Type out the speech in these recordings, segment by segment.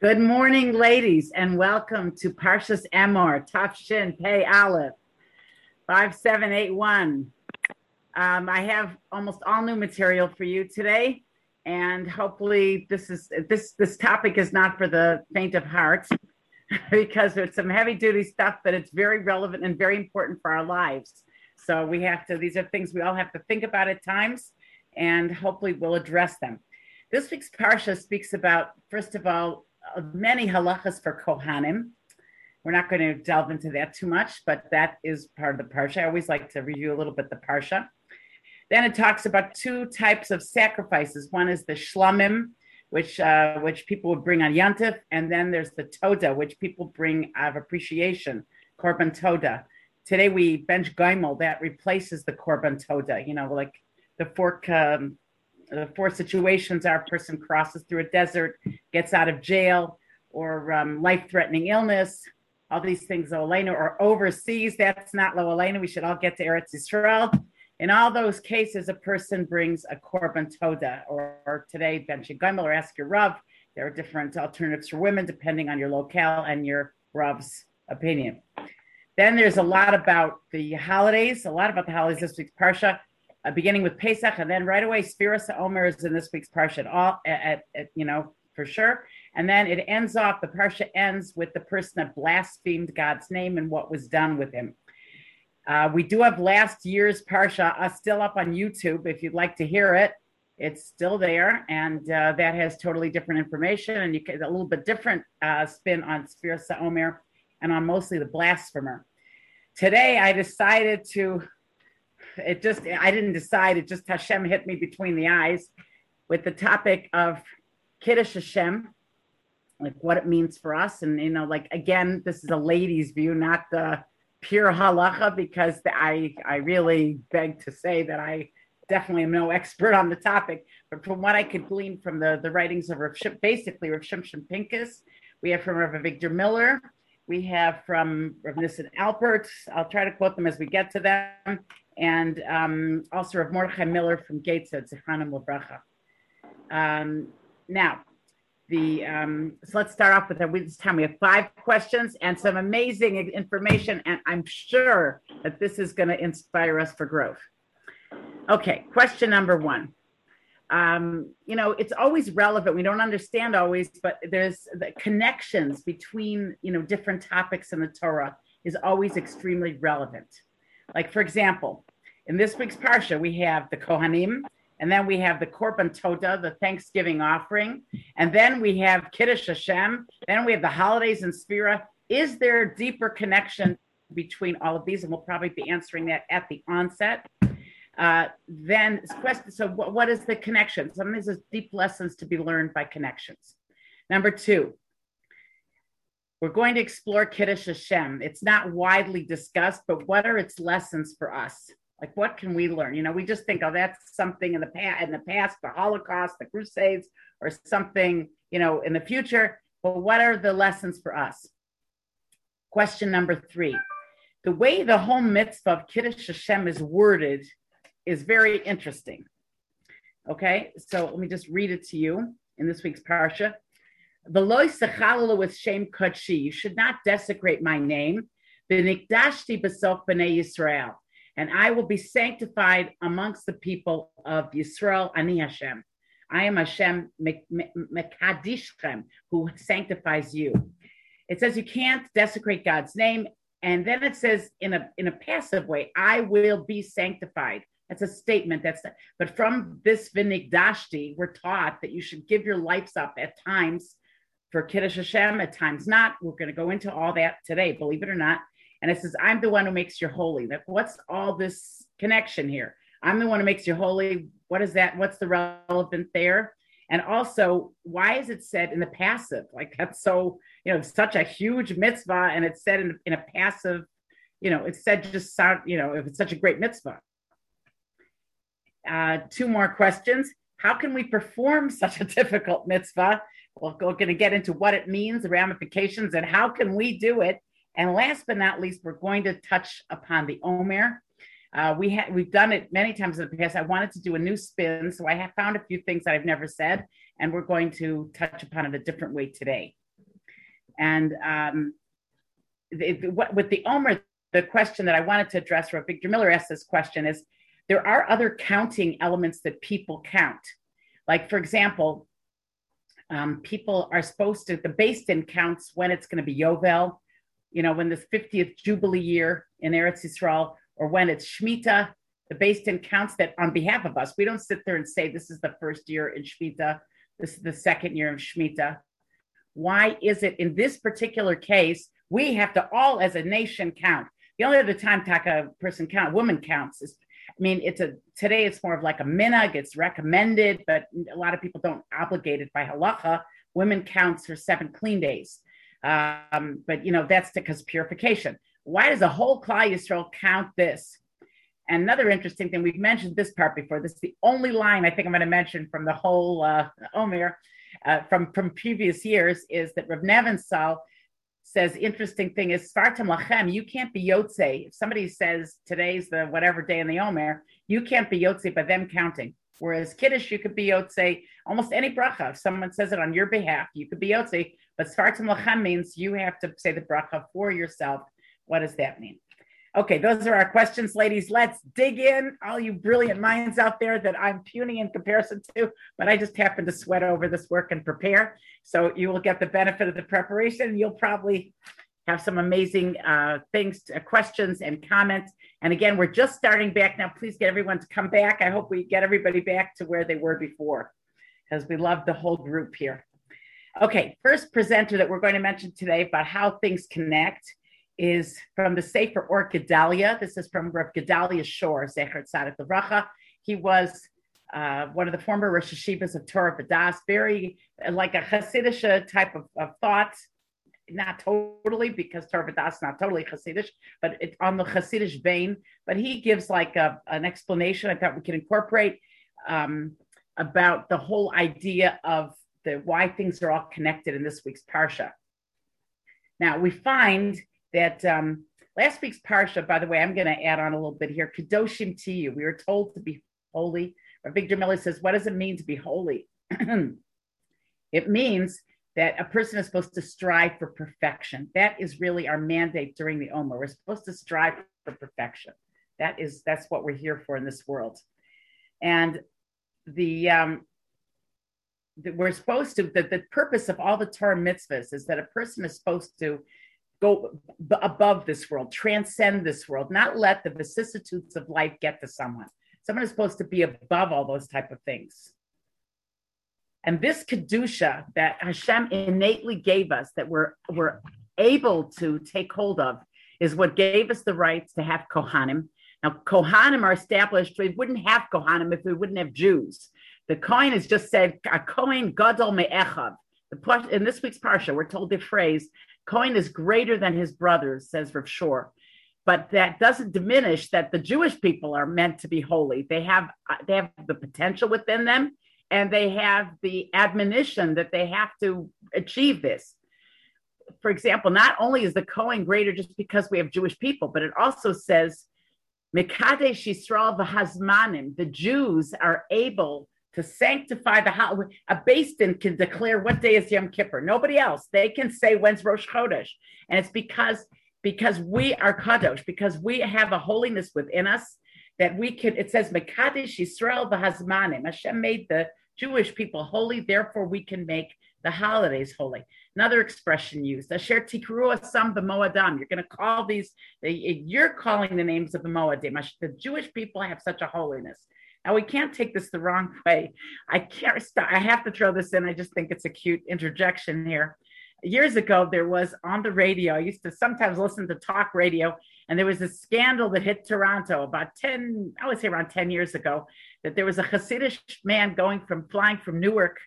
Good morning, ladies, and welcome to Parshas Emor, Tafshin Pei Aleph, 5781. Um, I have almost all new material for you today, and hopefully this is this this topic is not for the faint of heart because it's some heavy duty stuff, but it's very relevant and very important for our lives. So we have to, these are things we all have to think about at times, and hopefully we'll address them. This week's Parsha speaks about, first of all, uh, many halachas for Kohanim. We're not going to delve into that too much, but that is part of the Parsha. I always like to review a little bit the Parsha. Then it talks about two types of sacrifices. One is the shlamim, which uh, which people would bring on Yantif, and then there's the toda, which people bring out of appreciation, korban toda. Today we bench gaimel that replaces the korban toda. You know, like the fork um, the four situations our person crosses through a desert, gets out of jail, or um, life-threatening illness. All these things, Olena, or overseas. That's not Lo Olena. We should all get to Eretz Yisrael. In all those cases, a person brings a korban toda, or, or today ben shigimel, or ask your rav. There are different alternatives for women depending on your locale and your rav's opinion. Then there's a lot about the holidays, a lot about the holidays this week's parsha uh, beginning with Pesach, and then right away, Sfiras Omer is in this week's parsha, all at, at, you know for sure. And then it ends off. The parsha ends with the person that blasphemed God's name and what was done with him. Uh, we do have last year's parsha uh, still up on YouTube. If you'd like to hear it, it's still there, and uh, that has totally different information and you get a little bit different uh, spin on Sfiras Omer and on mostly the blasphemer. Today, I decided to it just I didn't decide. It just Hashem hit me between the eyes with the topic of Kiddush Hashem, like what it means for us. And you know, like again, this is a lady's view, not the pure halacha, because I I really beg to say that I definitely am no expert on the topic. But from what I could glean from the the writings of Rav basically Rav Shimshon Pincus, we have from Rav Avigdor Miller, we have from Rav Nissen Alpert. I'll try to quote them as we get to them and um, also of Mordechai Miller from Gateshead, Zichronim Lebracha. Um, now, the um, so let's start off with that. This time we have five questions and some amazing information, and I'm sure that this is going to inspire us for growth. Okay, question number one. Um, you know, it's always relevant. We don't understand always, but there's the connections between you know different topics in the Torah is always extremely relevant. Like, for example, in this week's Parsha, we have the Kohanim, and then we have the Korban Toda, the Thanksgiving offering, and then we have Kiddush Hashem, then we have the holidays and Sphira. Is there a deeper connection between all of these? And we'll probably be answering that at the onset. Uh, then, question, so what, what is the connection? Some of these deep lessons to be learned by connections. Number two, we're going to explore Kiddush Hashem. It's not widely discussed, but what are its lessons for us? Like, what can we learn? You know, we just think, oh, that's something in the past, in the past, the Holocaust, the Crusades, or something, you know, in the future. But what are the lessons for us? Question number three: the way the whole mitzvah of Kiddush Hashem is worded is very interesting. Okay, so let me just read it to you in this week's parsha. Veloy sechalala with shame kutshi. You should not desecrate my name. V'nikdashti b'sof b'nei Yisrael. And I will be sanctified amongst the people of Yisrael, Ani Hashem. I am Hashem Mekadishchem, who sanctifies you. It says you can't desecrate God's name. And then it says in a in a passive way, I will be sanctified. That's a statement. That's but from this vinigdashti, we're taught that you should give your lives up at times for Kiddush Hashem, at times not. We're going to go into all that today, believe it or not. And it says, I'm the one who makes you holy. That what's all this connection here? I'm the one who makes you holy. What is that? What's the relevant there? And also, why is it said in the passive? Like that's so, you know, such a huge mitzvah, and it's said in, in a passive, you know, it's said just sound, you know, if it's such a great mitzvah. Uh, two more questions. How can we perform such a difficult mitzvah we're going to get into what it means, the ramifications, and how can we do it. And last but not least, we're going to touch upon the Omer. Uh, we had we've done it many times in the past. I wanted to do a new spin, so I have found a few things that I've never said, and we're going to touch upon it a different way today. And um, what, with the Omer, the question that I wanted to address, Avigdor Miller asked this question, is there are other counting elements that people count. Like, for example, um, people are supposed to, the Beis Din counts when it's going to be Yovel, you know, when the 50th Jubilee year in Eretz Yisrael, or when it's Shemitah, the Beis Din counts that on behalf of us. We don't sit there and say, this is the first year in Shemitah, this is the second year of Shemitah. Why is it in this particular case, we have to all as a nation count? The only other time Taka person count, woman counts is I mean, it's a today it's more of like a minhag, it's recommended, but a lot of people don't obligate it by halacha. Women counts for seven clean days. Um, but you know, that's because purification. Why does the whole Klal Yisrael count this? And another interesting thing, we've mentioned this part before. This is the only line I think I'm going to mention from the whole uh, Omer uh, from, from previous years is that Rav Nebenzahl says interesting thing is Svartim Lachem, you can't be Yotze. If somebody says today's the whatever day in the Omer, you can't be Yotze by them counting. Whereas Kiddush, you could be Yotze almost any bracha. If someone says it on your behalf, you could be Yotze. But Svartim Lachem means you have to say the bracha for yourself. What does that mean? Okay, those are our questions, ladies. Let's dig in. All you brilliant minds out there that I'm puny in comparison to, but I just happen to sweat over this work and prepare. So you will get the benefit of the preparation. You'll probably have some amazing uh, things, uh, questions, and comments. And again, we're just starting back now. Please get everyone to come back. I hope we get everybody back to where they were before, because we love the whole group here. Okay, first presenter that we're going to mention today about how things connect is from the Sefer Or Gedalia. This is from Rav Gedalia Shor, Zecher Tzadik Levracha. He was uh, one of the former Rosh Yeshivas of Torah Vadas, very like a Hasidic type of, of thought, not totally because Torah Vadas not totally Hasidic, but it's on the Hasidic vein. But he gives like a, an explanation I thought we could incorporate um, about the whole idea of the why things are all connected in this week's Parsha. Now we find that um, last week's parsha, by the way, I'm going to add on a little bit here. Kadoshim to you. We were told to be holy. Avigdor Miller says, what does it mean to be holy? it means that a person is supposed to strive for perfection. That is really our mandate during the Omer. We're supposed to strive for perfection. That is that's what we're here for in this world. And the um, we're supposed to the, the purpose of all the Torah mitzvahs is that a person is supposed to go above this world, transcend this world, not let the vicissitudes of life get to someone. Someone is supposed to be above all those type of things. And this kedusha that Hashem innately gave us, that we're we're able to take hold of, is what gave us the rights to have kohanim. Now, kohanim are established. We wouldn't have kohanim if we wouldn't have Jews. The coin has just said, "A Kohen gadol me'echav." In this week's parsha, we're told the phrase, Cohen is greater than his brothers, says Rav. But that doesn't diminish that the Jewish people are meant to be holy. They have they have the potential within them, and they have the admonition that they have to achieve this. For example, not only is the Cohen greater just because we have Jewish people, but it also says, Mekadesh Yisrael v'hazmanim, the Jews are able to sanctify the house. A Beis Din can declare what day is Yom Kippur. Nobody else. They can say when's Rosh Chodesh, and it's because because we are kadosh, because we have a holiness within us that we can. It says Mekadesh Yisrael v'Hazmanim. Hashem made the Jewish people holy, therefore we can make the holidays holy. Another expression used, Asher tikru asam b'moadim. You're going to call these, you're calling the names of the Moadim. The Jewish people have such a holiness. Now we can't take this the wrong way. I can't stop. I have to throw this in. I just think it's a cute interjection here. Years ago, there was on the radio. I used to sometimes listen to talk radio, and there was a scandal that hit Toronto about 10, I would say around 10 years ago, that there was a Hasidic man going from flying from Newark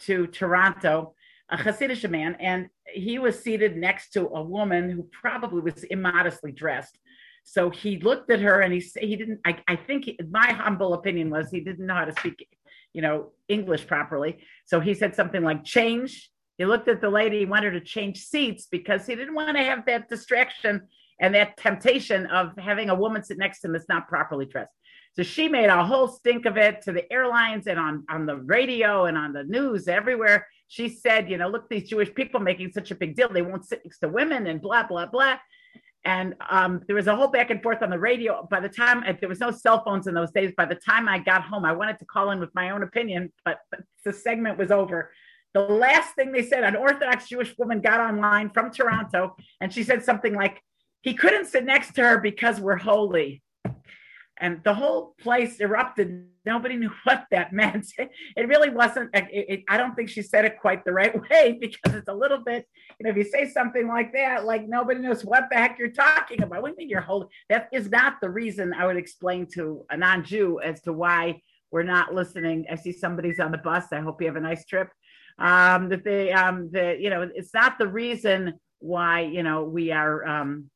to Toronto, a Hasidic man, and he was seated next to a woman who probably was immodestly dressed. So he looked at her and he he didn't. I, I think he, my humble opinion was he didn't know how to speak, you know, English properly. So he said something like change. He looked at the lady. He wanted to change seats because he didn't want to have that distraction and that temptation of having a woman sit next to him that's not properly dressed. So she made a whole stink of it to the airlines and on, on the radio and on the news everywhere. She said, you know, look, these Jewish people making such a big deal. They won't sit next to women and blah, blah, blah. And um, there was a whole back and forth on the radio. By the time there was no cell phones in those days, by the time I got home, I wanted to call in with my own opinion, but, but the segment was over. The last thing they said, an Orthodox Jewish woman got online from Toronto, and she said something like, "He couldn't sit next to her because we're holy." And the whole place erupted. Nobody knew what that meant. It really wasn't. It, it, I don't think she said it quite the right way because it's a little bit. You know, if you say something like that, like nobody knows what the heck you're talking about. What do you mean you're holding? That is not the reason I would explain to a non-Jew as to why we're not listening. I see somebody's on the bus. I hope you have a nice trip. Um, that they, um, the, you know, it's not the reason why you know we are um,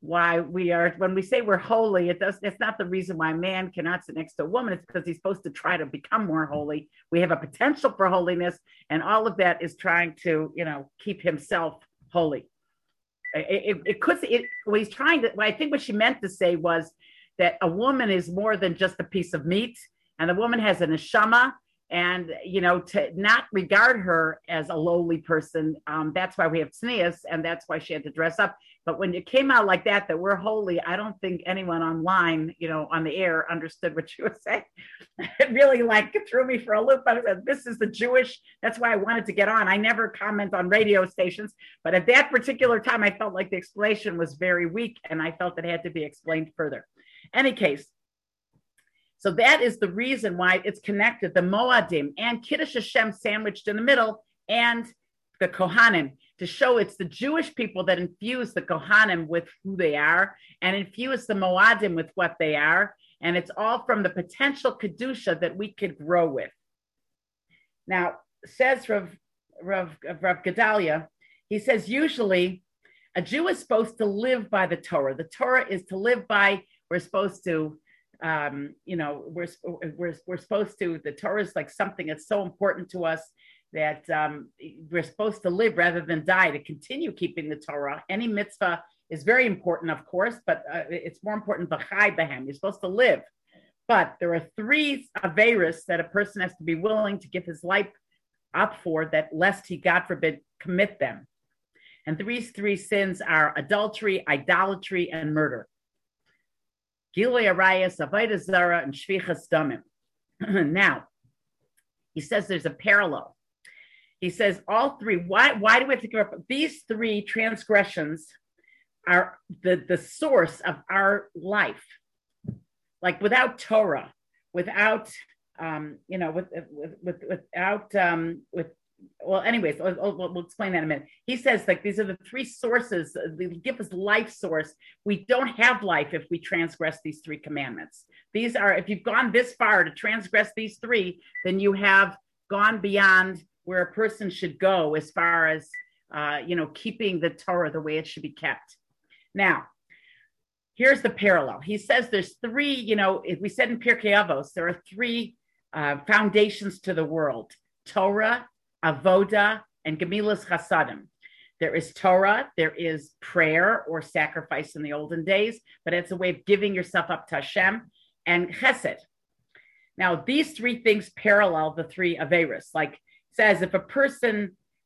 why we are when we say we're holy it does it's not the reason why a man cannot sit next to a woman. It's because he's supposed to try to become more holy. We have a potential for holiness and all of that is trying to you know keep himself holy. It, it, it could it what he's trying to i think what she meant to say was that a woman is more than just a piece of meat and the woman has an neshama and you know to not regard her as a lowly person um, that's why we have tznius and that's why she had to dress up but when it came out like that that we're holy i don't think anyone online you know on the air understood what you were saying. It really like threw me for a loop i said this is the jewish that's why i wanted to get on. I never comment on radio stations but at that particular time i felt like the explanation was very weak and i felt it had to be explained further. Any case so that is the reason why it's connected the Moadim and Kiddush Hashem sandwiched in the middle and the Kohanim to show it's the Jewish people that infuse the Kohanim with who they are and infuse the Moadim with what they are. And it's all from the potential Kedusha that we could grow with. Now, says Rav, Rav, Rav Gedalia, he says usually a Jew is supposed to live by the Torah. The Torah is to live by, we're supposed to um, you know, we're, we're, we're supposed to, the Torah is like something that's so important to us that um, we're supposed to live rather than die to continue keeping the Torah. Any mitzvah is very important, of course, but uh, it's more important, b'chai behem. You're supposed to live. But there are three averis that a person has to be willing to give his life up for that lest he, God forbid, commit them. And these three sins are adultery, idolatry, and murder. Gilui Arayas, Avaida Zara, and Shvichas Damim. now, he says there's a parallel. He says all three. Why, why do we have to give up? These three transgressions are the, the source of our life. Like without Torah, without um, you know, with, with, with without um, with well, anyways, we'll, we'll, explain that in a minute. He says like these are the three sources. They give us life source. We don't have life if we transgress these three commandments. These are if you've gone this far to transgress these three, then you have gone beyond where a person should go as far as uh, you know keeping the Torah the way it should be kept. Now, here's the parallel. He says there's three. You know, we said in Pirkei Avos there are three uh, foundations to the world: Torah avoda, and gemilas chasadim. There is Torah, there is prayer or sacrifice in the olden days, but it's a way of giving yourself up to Hashem and chesed. Now, these three things parallel the three Averis. Like says, if a person,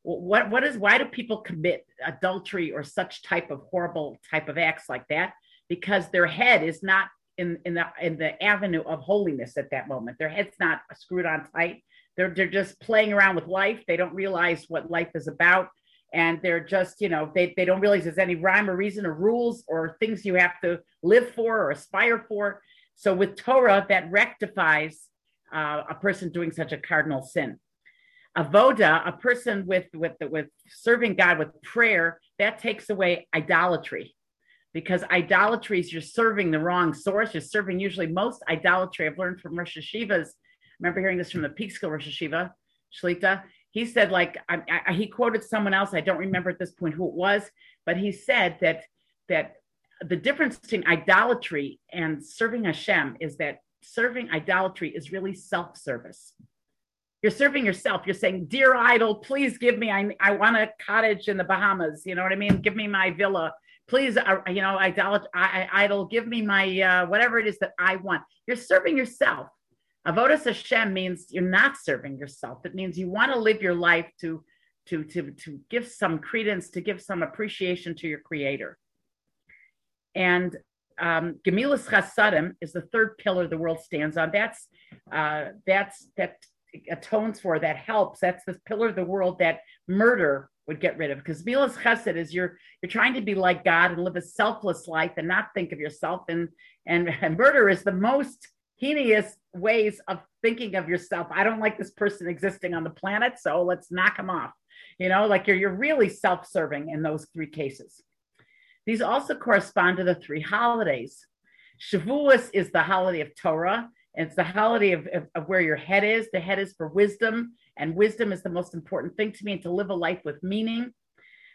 what what is why do people commit adultery or such type of horrible type of acts like that? Because their head is not in in the in the avenue of holiness at that moment. Their head's not screwed on tight. They're, they're just playing around with life. They don't realize what life is about. And they're just, you know, they, they don't realize there's any rhyme or reason or rules or things you have to live for or aspire for. So with Torah, that rectifies uh, a person doing such a cardinal sin. Avoda, a person with with with serving God with prayer, that takes away idolatry, because idolatry is you're serving the wrong source. You're serving usually most idolatry. I've learned from Rosh Yeshivas remember hearing this from the Peekskill Rosh Yeshiva, Shlita. He said, like, I, I, he quoted someone else. I don't remember at this point who it was, but he said that that the difference between idolatry and serving Hashem is that serving idolatry is really self-service. You're serving yourself. You're saying, "Dear idol, please give me. I, I want a cottage in the Bahamas. You know what I mean? Give me my villa please, uh, you know, idol, I, idol, give me my uh, whatever it is that I want. You're serving yourself. Avodas Hashem means you're not serving yourself. It means you want to live your life to to to to give some credence, to give some appreciation to your Creator. And um, Gemilas Chasadim is the third pillar the world stands on. That's uh, that's that atones for, that helps. That's the pillar of the world that murder would get rid of. Because Milas Chesed is you're you're trying to be like God and live a selfless life and not think of yourself. And and, and murder is the most heinous ways of thinking of yourself. I don't like this person existing on the planet, so let's knock him off. You know, like you're you're really self-serving in those three cases. These also correspond to the three holidays. Shavuos is the holiday of Torah. It's the holiday of, of, of, where your head is. The head is for wisdom, and wisdom is the most important thing to me, and to live a life with meaning.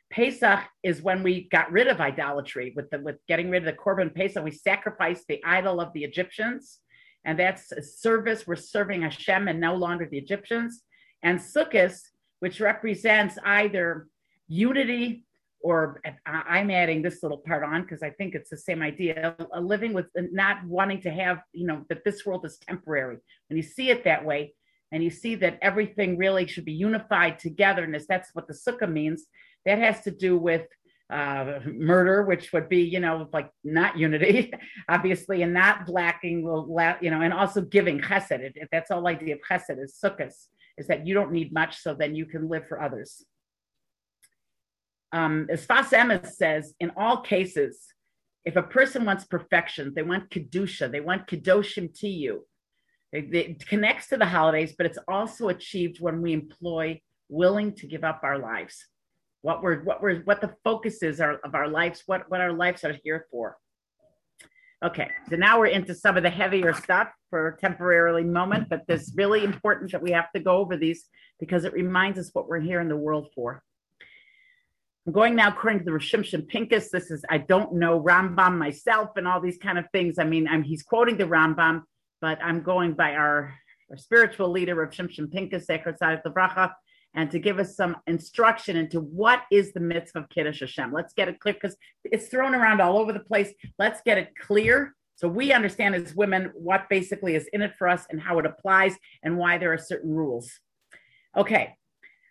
Pesach is when we got rid of idolatry with the with getting rid of the korban Pesach. We sacrificed the idol of the Egyptians, and that's a service. We're serving Hashem and no longer the Egyptians. And Sukkot, which represents either unity or I'm adding this little part on because I think it's the same idea, a living with not wanting to have, you know, that this world is temporary. When you see it that way, and you see that everything really should be unified togetherness, that's what the sukkah means. That has to do with uh, murder, which would be, you know, like not unity, obviously, and not blacking, you know, and also giving chesed. That's all idea of chesed is sukkahs, is that you don't need much so then you can live for others um, as Sfas Emes says, in all cases, if a person wants perfection, they want kedusha, they want kedoshim to you. It, it connects to the holidays, but it's also achieved when we employ willing to give up our lives. What we're what we're what the focus is our, of our lives, what what our lives are here for. Okay, so now we're into some of the heavier stuff for temporarily moment, but it's really important that we have to go over these because it reminds us what we're here in the world for. I'm going now according to the Shimshon Pincus. This is I don't know Rambam myself and all these kind of things. I mean, I'm, he's quoting the Rambam, but I'm going by our, our spiritual leader Pincus, Zecher Tzadik Levracha, and to give us some instruction into what is the mitzvah of Kiddush Hashem. Let's get it clear because it's thrown around all over the place. Let's get it clear so we understand as women what basically is in it for us and how it applies and why there are certain rules. Okay,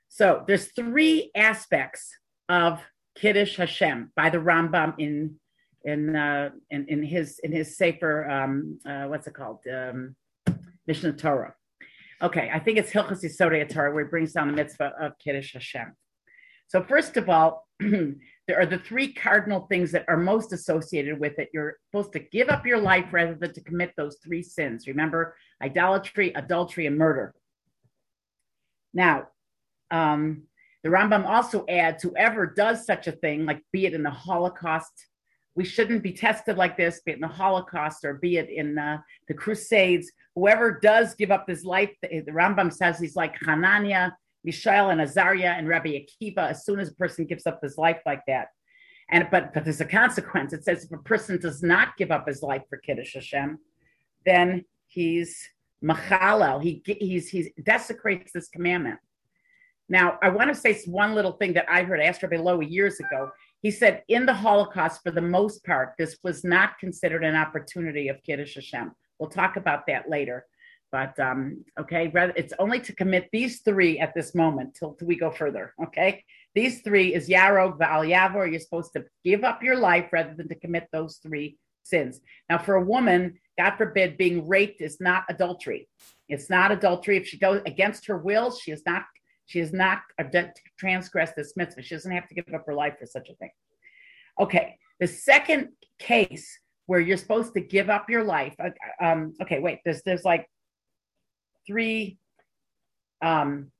so there's three aspects of Kiddush Hashem by the Rambam in in uh, in, in his in his Sefer um, uh, what's it called um, Mishnah Torah. Okay, I think it's Hilchos Yisodei Torah where he brings down the mitzvah of Kiddush Hashem. So first of all, there are the three cardinal things that are most associated with it. You're supposed to give up your life rather than to commit those three sins. Remember, idolatry, adultery, and murder. Now, um, the Rambam also adds whoever does such a thing, like be it in the Holocaust, we shouldn't be tested like this, be it in the Holocaust or be it in uh, the Crusades. Whoever does give up his life, the, the Rambam says he's like Hananiah, Mishael, and Azariah and Rabbi Akiva. As soon as a person gives up his life like that, and but but there's a consequence. It says if a person does not give up his life for Kiddush Hashem, then he's machalel. He he's he desecrates this commandment. Now, I want to say one little thing that I heard Astor Below years ago. He said, in the Holocaust, for the most part, this was not considered an opportunity of Kiddush Hashem. We'll talk about that later. But um, okay, it's only to commit these three at this moment till, till we go further. Okay, these three is Yarog, Val Yavor. You're supposed to give up your life rather than to commit those three sins. Now, for a woman, God forbid, being raped is not adultery. It's not adultery. If she goes against her will, she is not she has not transgressed this mitzvah. She doesn't have to give up her life for such a thing. Okay, the second case where you're supposed to give up your life. Uh, um, okay, wait. There's there's like three. Um,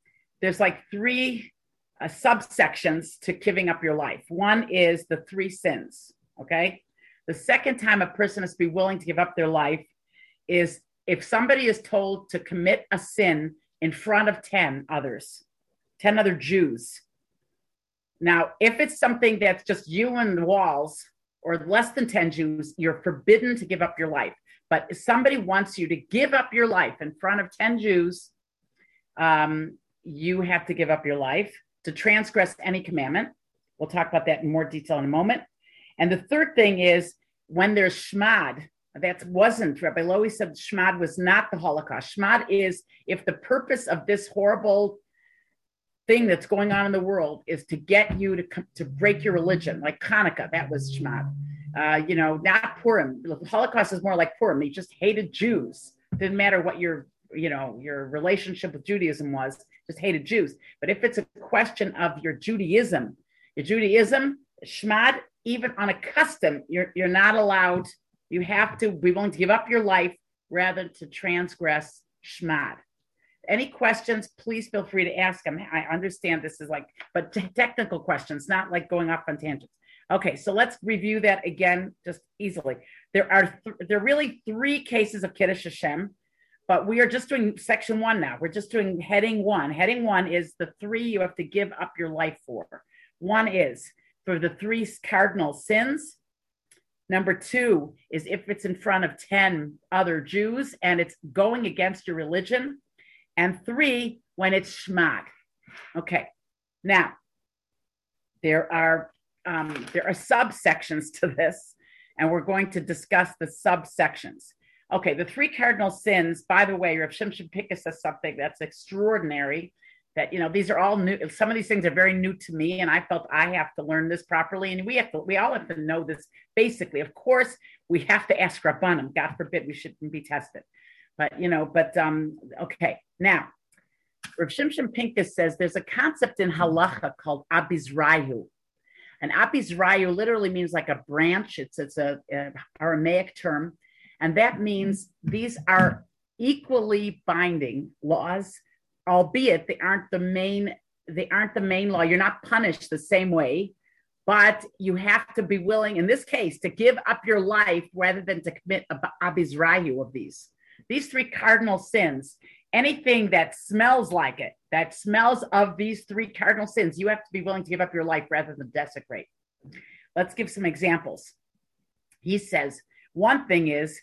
there's like three uh, subsections to giving up your life. One is the three sins. Okay, the second time a person is to be willing to give up their life is if somebody is told to commit a sin in front of ten others. 10 other Jews. Now, if it's something that's just you and the walls or less than 10 Jews, you're forbidden to give up your life. But if somebody wants you to give up your life in front of 10 Jews, um, you have to give up your life to transgress any commandment. We'll talk about that in more detail in a moment. And the third thing is when there's shmad, that wasn't, Rabbi Lowy said shmad was not the Holocaust. Shmad is if the purpose of this horrible thing that's going on in the world is to get you to, to break your religion, like Hanukkah, that was shmad. Uh, you know, not Purim. The Holocaust is more like Purim. They just hated Jews. Didn't matter what your, you know, your relationship with Judaism was, just hated Jews. But if it's a question of your Judaism, your Judaism, Shmad, even on a custom, you're you're not allowed. You have to be willing to give up your life rather to transgress Shmad. Any questions? Please feel free to ask them. I understand this is like, but t- technical questions, not like going off on tangents. Okay, so let's review that again just easily. There are th- there are really three cases of Kiddush Hashem, but we are just doing section one now. We're just doing heading one. Heading one is the three you have to give up your life for. One is for the three cardinal sins. Number two is if it's in front of 10 other Jews and it's going against your religion. And three, when it's shmad. Okay, now there are um, there are subsections to this, and we're going to discuss the subsections. Okay, the three cardinal sins. By the way, Rav Shimshon Pincus says something that's extraordinary. That you know, these are all new. Some of these things are very new to me, and I felt I have to learn this properly, and we have to. We all have to know this basically. Of course, we have to ask Rabbanim. God forbid we shouldn't be tested, but you know. But um, okay, now Rav Shimshon Pincus says there's a concept in halacha called abizrayu. And abizrayu literally means like a branch. It's it's a, a Aramaic term, and that means these are equally binding laws, albeit they aren't the main they aren't the main law. You're not punished the same way, but you have to be willing, in this case, to give up your life rather than to commit a abizrayu of these. These three cardinal sins anything that smells like it, that smells of these three cardinal sins, you have to be willing to give up your life rather than desecrate. Let's give some examples. He says, one thing is,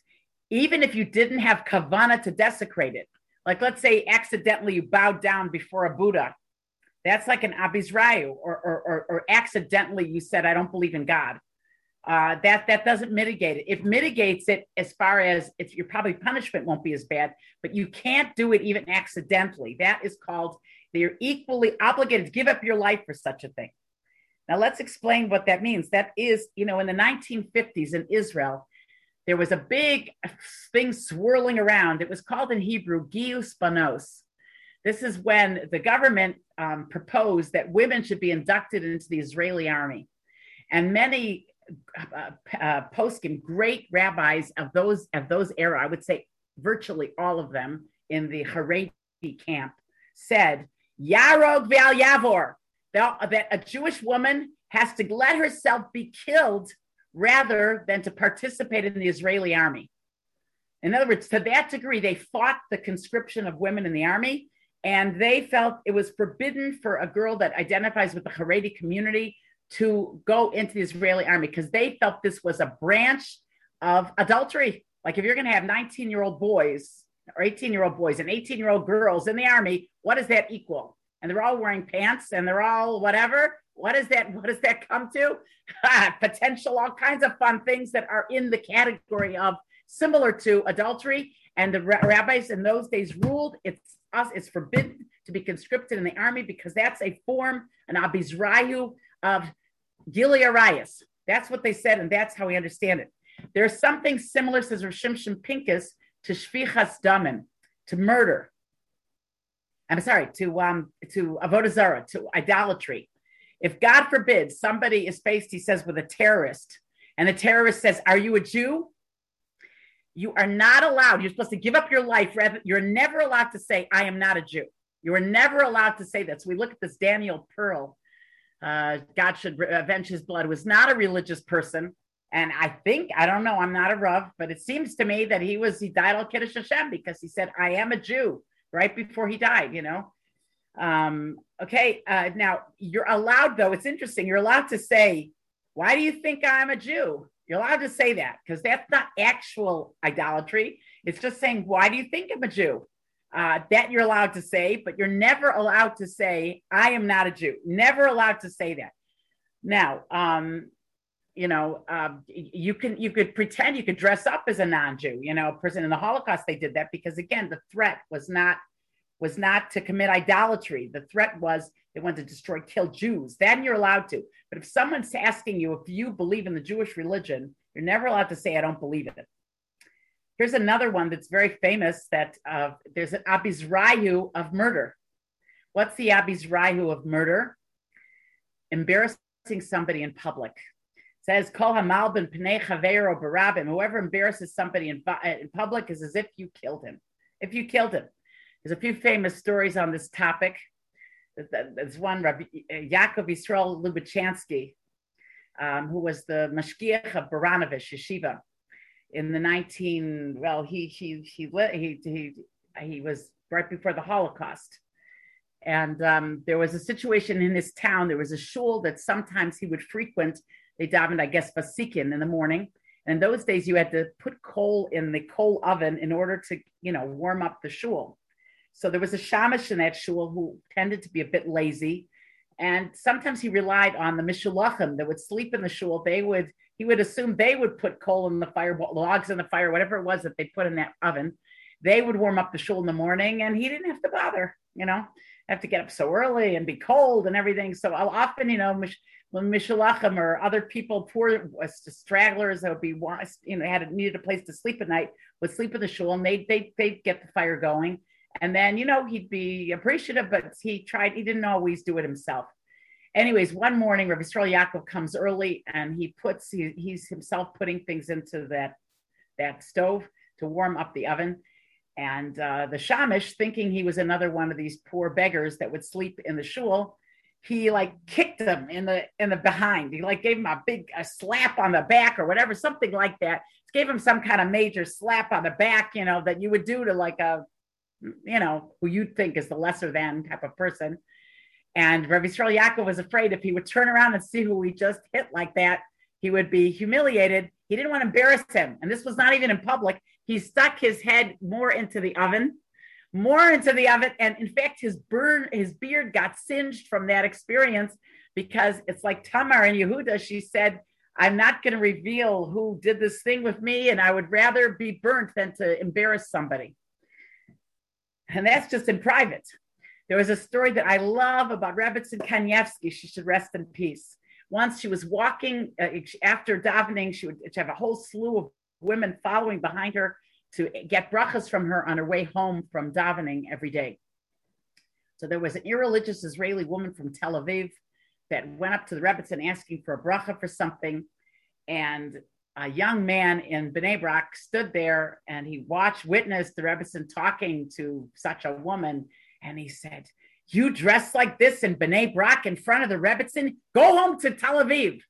even if you didn't have kavana to desecrate it, like let's say accidentally you bowed down before a Buddha, that's like an abizrayu, or, or, or, or accidentally you said, I don't believe in God uh, that that doesn't mitigate it. It mitigates it as far as it's your probably punishment won't be as bad, but you can't do it even accidentally. That is called they're equally obligated to give up your life for such a thing. Now let's explain what that means. That is, you know, in the 1950s in Israel, there was a big thing swirling around. It was called in Hebrew Gius Banos. This is when the government um, proposed that women should be inducted into the Israeli army. And many uh, poskim, great rabbis of those of those era, I would say virtually all of them in the Haredi camp said, Yarog Val Yavor, that a Jewish woman has to let herself be killed rather than to participate in the Israeli army. In other words, to that degree, they fought the conscription of women in the army, and they felt it was forbidden for a girl that identifies with the Haredi community to go into the Israeli army because they felt this was a branch of adultery. Like if you're going to have 19 year old boys or 18 year old boys and 18 year old girls in the army, what does that equal? And they're all wearing pants and they're all whatever. What does that? What does that come to? Potential, all kinds of fun things that are in the category of similar to adultery. And the rabbis in those days ruled it's us. It's forbidden to be conscripted in the army because that's a form, an abizrayu of Gilui Arayas. That's what they said, and that's how we understand it. There's something similar, says Rav Shimshon to shvichas damim, to murder. I'm sorry, to um, to avodah zarah, to idolatry. If God forbid somebody is faced, he says, with a terrorist, and the terrorist says, "Are you a Jew?" You are not allowed. You're supposed to give up your life. Rather, you're never allowed to say, "I am not a Jew." You are never allowed to say that. So we look at this Daniel Pearl uh, God should avenge his blood, was not a religious person. And I think, I don't know, I'm not a Rav, but it seems to me that he was, he died al Kiddush Hashem because he said, I am a Jew right before he died, you know? Um, okay, uh, now you're allowed, though, it's interesting, you're allowed to say, Why do you think I'm a Jew? You're allowed to say that because that's not actual idolatry. It's just saying, Why do you think I'm a Jew? Uh, that you're allowed to say, but you're never allowed to say, I am not a Jew. Never allowed to say that. Now, um, you know, um, you can you could pretend you could dress up as a non-Jew, you know, a person in the Holocaust. They did that because again, the threat was not was not to commit idolatry. The threat was they wanted to destroy, kill Jews. Then you're allowed to. But if someone's asking you if you believe in the Jewish religion, you're never allowed to say I don't believe in it. Here's another one that's very famous. That uh, there's an abizrayu of murder. What's the abizrayu of murder? Embarrassing somebody in public says kol hamal ben pnei barabim. Whoever embarrasses somebody in, in public is as if you killed him. If you killed him, there's a few famous stories on this topic. There's one Rabbi uh, Yaakov Yisrael Lubachansky, um, who was the mashgiach of Baranovich Yeshiva in the 19. Well, he he he he he, he was right before the Holocaust. And um, there was a situation in his town. There was a shul that sometimes he would frequent they davened, I guess, Vasikin in the morning. And in those days, you had to put coal in the coal oven in order to, you know, warm up the shul. So there was a shamash in that shul who tended to be a bit lazy. And sometimes he relied on the mishulachim that would sleep in the shul. They would, he would assume they would put coal in the fire, logs in the fire, whatever it was that they put in that oven. They would warm up the shul in the morning and he didn't have to bother, you know, have to get up so early and be cold and everything. So often, you know, when Mishalachim or other people, poor stragglers that would be, you know, had needed a place to sleep at night, would sleep in the shul and they'd, they they'd get the fire going. And then, you know, he'd be appreciative, but he tried, he didn't always do it himself. Anyways, one morning, Rabbi Yisrael Yaakov comes early and he puts, he, he's himself putting things into that, that stove to warm up the oven. And uh, the shamish, thinking he was another one of these poor beggars that would sleep in the shul, he like kicked him in the in the behind. He like gave him a big a slap on the back or whatever, something like that. Gave him some kind of major slap on the back, you know, that you would do to like a, you know, who you'd think is the lesser than type of person. And Rabbi Yisrael Yaakov was afraid if he would turn around and see who he just hit like that, he would be humiliated. He didn't want to embarrass him. And this was not even in public. He stuck his head more into the oven more into the oven. And in fact, his burn, his beard got singed from that experience because it's like Tamar and Yehuda. She said, I'm not going to reveal who did this thing with me, and I would rather be burnt than to embarrass somebody. And that's just in private. There was a story that I love about Rebbetzin Kanievsky. She should rest in peace. Once she was walking uh, after davening, she would have a whole slew of women following behind her to get brachas from her on her way home from davening every day. So there was an irreligious Israeli woman from Tel Aviv that went up to the Rebbitzin asking for a bracha for something. And a young man in Bnei Brak stood there and he watched, witnessed the Rebbitzin talking to such a woman. And he said, you dress like this in Bnei Brak in front of the Rebbitzin? Go home to Tel Aviv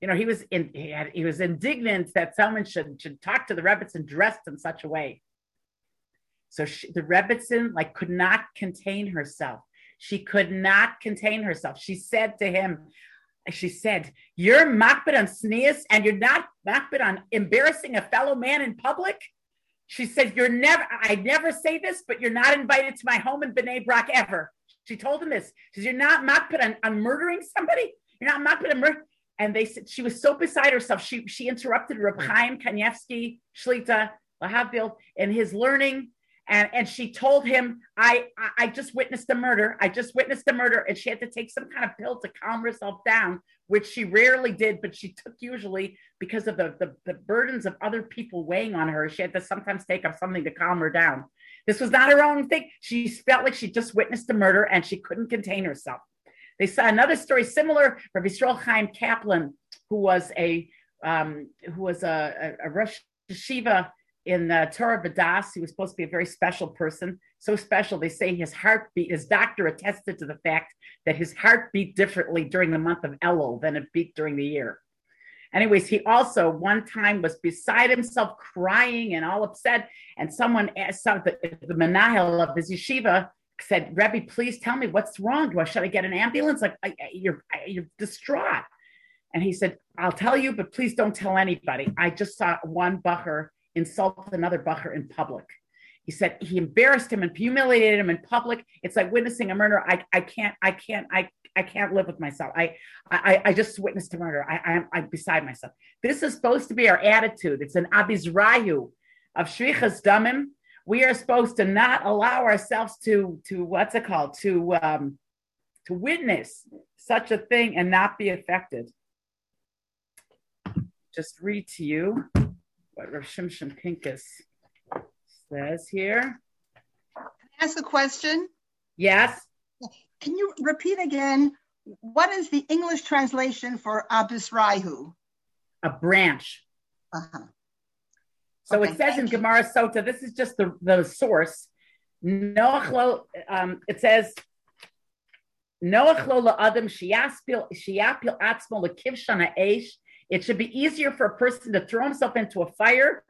you know, he was in, he, had, he was indignant that someone should should talk to the Rebbitzin dressed in such a way. So she, the Rebbitzin like could not contain herself. She could not contain herself. She said to him, she said, "You're makbid on tznius, and you're not makbid on embarrassing a fellow man in public." She said, "You're never. I never say this, but you're not invited to my home in Bnei Brak ever." She told him this. She says, "You're not makbid on, on murdering somebody. You're not makbid on murder." and they said she was so beside herself. She she interrupted Reb Chaim Kanievsky Shlita Lahavdil in his learning, and and she told him, I, I just witnessed a murder. I just witnessed a murder, and she had to take some kind of pill to calm herself down, which she rarely did, but she took usually because of the the, the burdens of other people weighing on her. She had to sometimes take up something to calm her down. This was not her own thing. She felt like she just witnessed a murder and she couldn't contain herself. They saw another story similar. Rabbi Yisrael Chaim Kaplan, who was a um, who was a, a, a Rosh Yeshiva in uh, Torah Vadas. He was supposed to be a very special person. So special, they say his heartbeat, his doctor attested to the fact that his heart beat differently during the month of Elul than it beat during the year. Anyways, he also one time was beside himself, crying and all upset. And someone asked the, the of his yeshiva said, Rebbe, please tell me what's wrong. Do I should I get an ambulance? Like I, I, you're I, you're distraught. And he said, I'll tell you, but please don't tell anybody. I just saw one bacher insult another bacher in public. he said he embarrassed him and humiliated him in public. It's like witnessing a murder. I, I can't, I can't, I, I can't live with myself. I, I, I just witnessed a murder. I, I'm, I'm beside myself. This is supposed to be our attitude. It's an abizrayu of shfichas damim. We are supposed to not allow ourselves to, to what's it called, to, um, to witness such a thing and not be affected. Just read to you what Rav Shimshon Pincus says here. Can I ask a question. Yes. Can you repeat again? What is the English translation for abizrayu? A branch. Uh-huh. So okay, it says in Gemara Sota, this is just the, the source. Noachlo, um, it says, Noachlo Adam Shiapil Atzmo Lekivshana Eish. It should be easier for a person to throw himself into a fire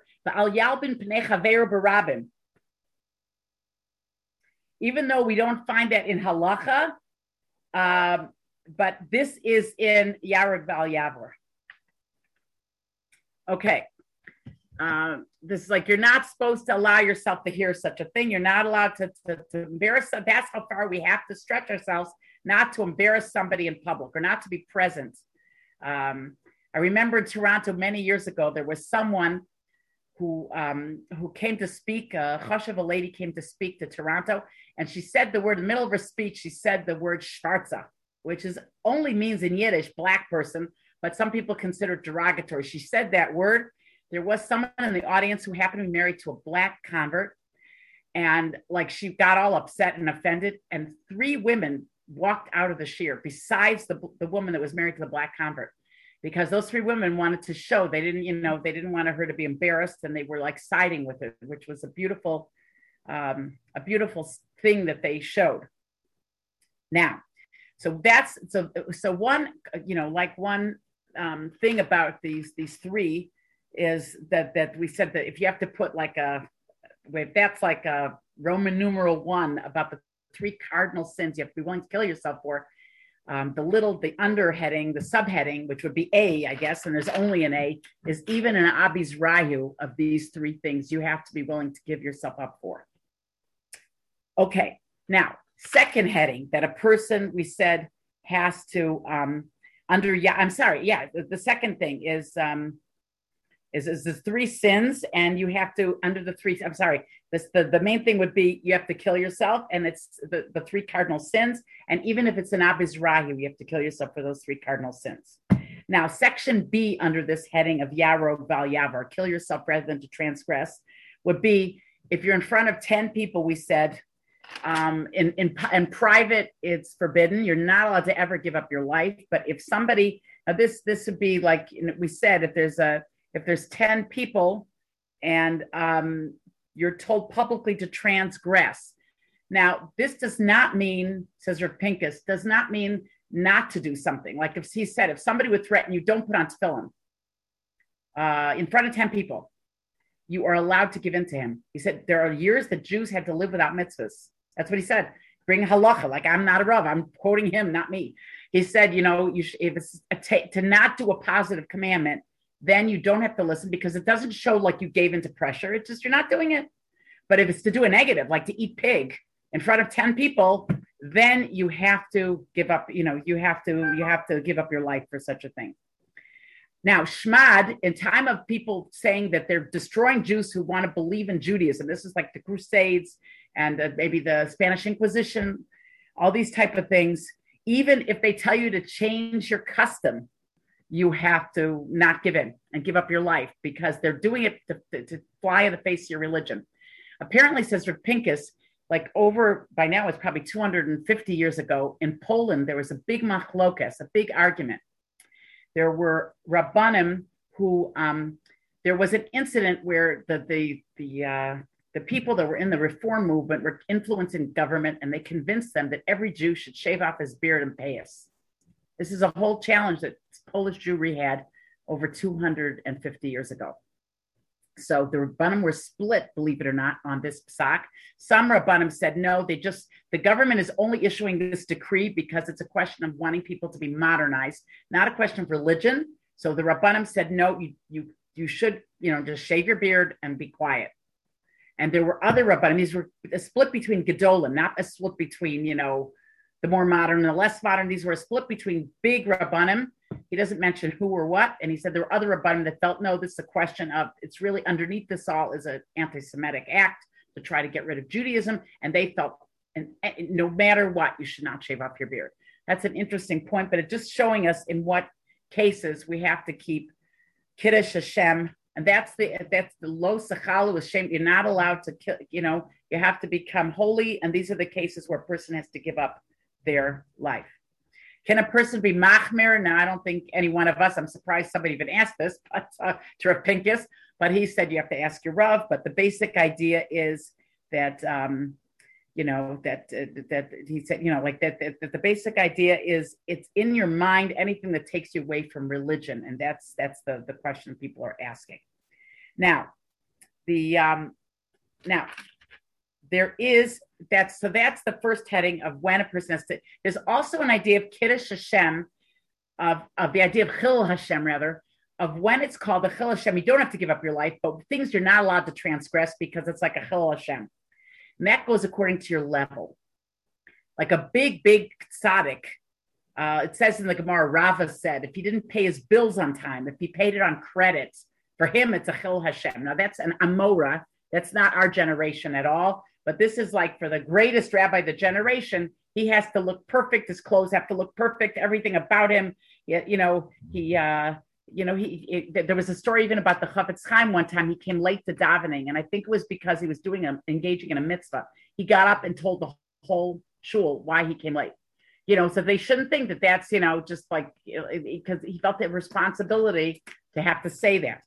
even though we don't find that in halacha, uh, but this is in Yarag Val Yavor. Okay. Uh, this is like you're not supposed to allow yourself to hear such a thing. You're not allowed to, to, to embarrass. That's how far we have to stretch ourselves, not to embarrass somebody in public or not to be present. Um, I remember in Toronto many years ago, there was someone who um, who came to speak. Uh, Chashav, a lady came to speak to Toronto, and she said the word in the middle of her speech. She said the word schwarza, which is only means in Yiddish black person, but some people consider it derogatory. She said that word. There was someone in the audience who happened to be married to a black convert, and like she got all upset and offended, and three women walked out of the shiur besides the the woman that was married to the black convert because those three women wanted to show they didn't, you know, they didn't want her to be embarrassed and they were like siding with it, which was a beautiful, um, a beautiful thing that they showed. Now, so that's so so one, you know, like one um, thing about these these three is that that we said that if you have to put like a wait, that's like a Roman numeral one about the three cardinal sins you have to be willing to kill yourself for um, the little, the underheading, the subheading, which would be A, I guess, and there's only an A, is even an abizrayu of these three things you have to be willing to give yourself up for. Okay, now, second heading that a person we said has to um, under, yeah, I'm sorry, yeah, the, the second thing is um, is, is the three sins and you have to under the three i'm sorry this the, the main thing would be you have to kill yourself and it's the, the three cardinal sins and even if it's an abizrayu you have to kill yourself for those three cardinal sins. Now section b under this heading of yarog val yavar kill yourself rather than to transgress would be if you're in front of 10 people we said um, in, in, in private it's forbidden. You're not allowed to ever give up your life but if somebody this this would be like we said if there's a if there's 10 people and um, you're told publicly to transgress. Now, this does not mean, says Pincus, does not mean not to do something. Like if he said, if somebody would threaten you, don't put on tefillin uh, in front of 10 people, you are allowed to give in to him. He said, there are years that Jews had to live without mitzvahs. That's what he said. Bring halacha. Like I'm not a rav. I'm quoting him, not me. He said, you know, you if it's t- to not do a positive commandment then you don't have to listen because it doesn't show like you gave into pressure. It's just you're not doing it. But if it's to do a negative, like to eat pig in front of 10 people, then you have to give up, you know, you have to, you have to give up your life for such a thing. Now, Shmad, in time of people saying that they're destroying Jews who want to believe in Judaism, this is like the Crusades and uh, maybe the Spanish Inquisition, all these type of things. Even if they tell you to change your custom, you have to not give in and give up your life because they're doing it to, to fly in the face of your religion. Apparently, says Rick Pincus, like over by now, it's probably 250 years ago in Poland, there was a big machlokas, a big argument. There were rabbanim who, um, there was an incident where the, the, the, uh, the people that were in the reform movement were influencing government and they convinced them that every Jew should shave off his beard and pay us. This is a whole challenge that Polish Jewry had over 250 years ago. So the Rabbanim were split, believe it or not, on this psak. Some Rabbanim said no, they just, the government is only issuing this decree because it's a question of wanting people to be modernized, not a question of religion. So the Rabbanim said no, you, you, you should, you know, just shave your beard and be quiet. And there were other rabbanim. These were a split between gedolim, not a split between you know the more modern and the less modern. These were a split between big rabbanim. He doesn't mention who or what, and he said there were other rabbanim that felt no, this is a question of it's really underneath this all is an anti-Semitic act to try to get rid of Judaism, and they felt and, and no matter what, you should not shave off your beard. That's an interesting point, but it's just showing us in what cases we have to keep kiddush Hashem and that's the that's the low sachalu with shame. You're not allowed to kill. You know, you have to become holy, and these are the cases where a person has to give up their life. Can a person be machmir? Now, I don't think any one of us. I'm surprised somebody even asked this, but uh, to Rav Pincus. But he said you have to ask your Rav. But the basic idea is that um, you know that uh, that he said you know like that, that, that the basic idea is it's in your mind anything that takes you away from religion and that's that's the the question people are asking now the um now there is that's so that's the first heading of when a person has to there's also an idea of kiddush hashem of, of the idea of chil hashem rather of when it's called the chil hashem you don't have to give up your life but things you're not allowed to transgress because it's like a chil hashem and that goes according to your level. Like a big, big tzaddik, uh, it says in the Gemara, Rava said, if he didn't pay his bills on time, if he paid it on credit, for him, it's a chil Hashem. Now, that's an Amora. That's not our generation at all. But this is like for the greatest rabbi of the generation, he has to look perfect. His clothes have to look perfect. Everything about him, you know, he, uh, you know, he it, there was a story even about the Chafetz Chaim one time. He came late to davening, and I think it was because he was doing a engaging in a mitzvah. He got up and told the whole shul why he came late. You know, so they shouldn't think that that's you know just like because he felt the responsibility to have to say that.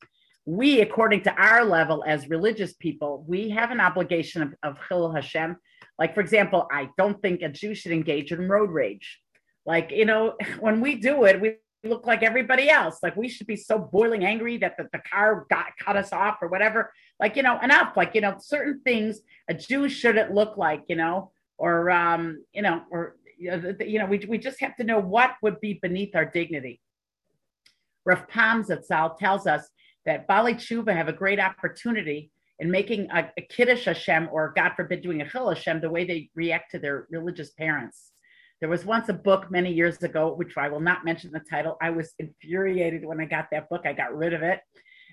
We, according to our level as religious people, we have an obligation of, of Chil Hashem. Like, for example, I don't think a Jew should engage in road rage. Like, you know, when we do it, we look like everybody else. Like we should be so boiling angry that the, the car got cut us off or whatever. Like, you know, enough. Like, you know, certain things a Jew shouldn't look like, you know, or, um, you know, or, you know, we, we just have to know what would be beneath our dignity. Rav Pam Zatzal tells us that Bali Tshuva have a great opportunity in making a, a Kiddush Hashem, or God forbid, doing a Chil Hashem, the way they react to their religious parents. There was once a book many years ago, which I will not mention the title. I was infuriated when I got that book. I got rid of it.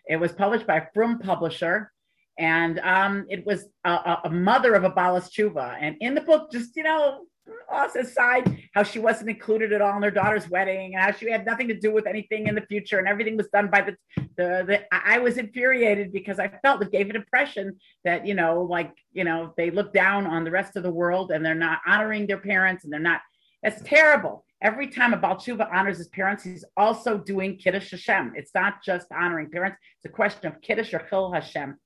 It was published by a Frum Publisher, and um, it was a, a, mother of a Balas Chuva. And in the book, just you know, off aside, how she wasn't included at all in her daughter's wedding, and how she had nothing to do with anything in the future, and everything was done by the the. the I was infuriated because I felt it gave an impression that you know, like you know, they look down on the rest of the world, and they're not honoring their parents, and they're not that's terrible. Every time a Baal Tshuva honors his parents, he's also doing Kiddush Hashem. It's not just honoring parents, it's a question of Kiddush or Chil Hashem.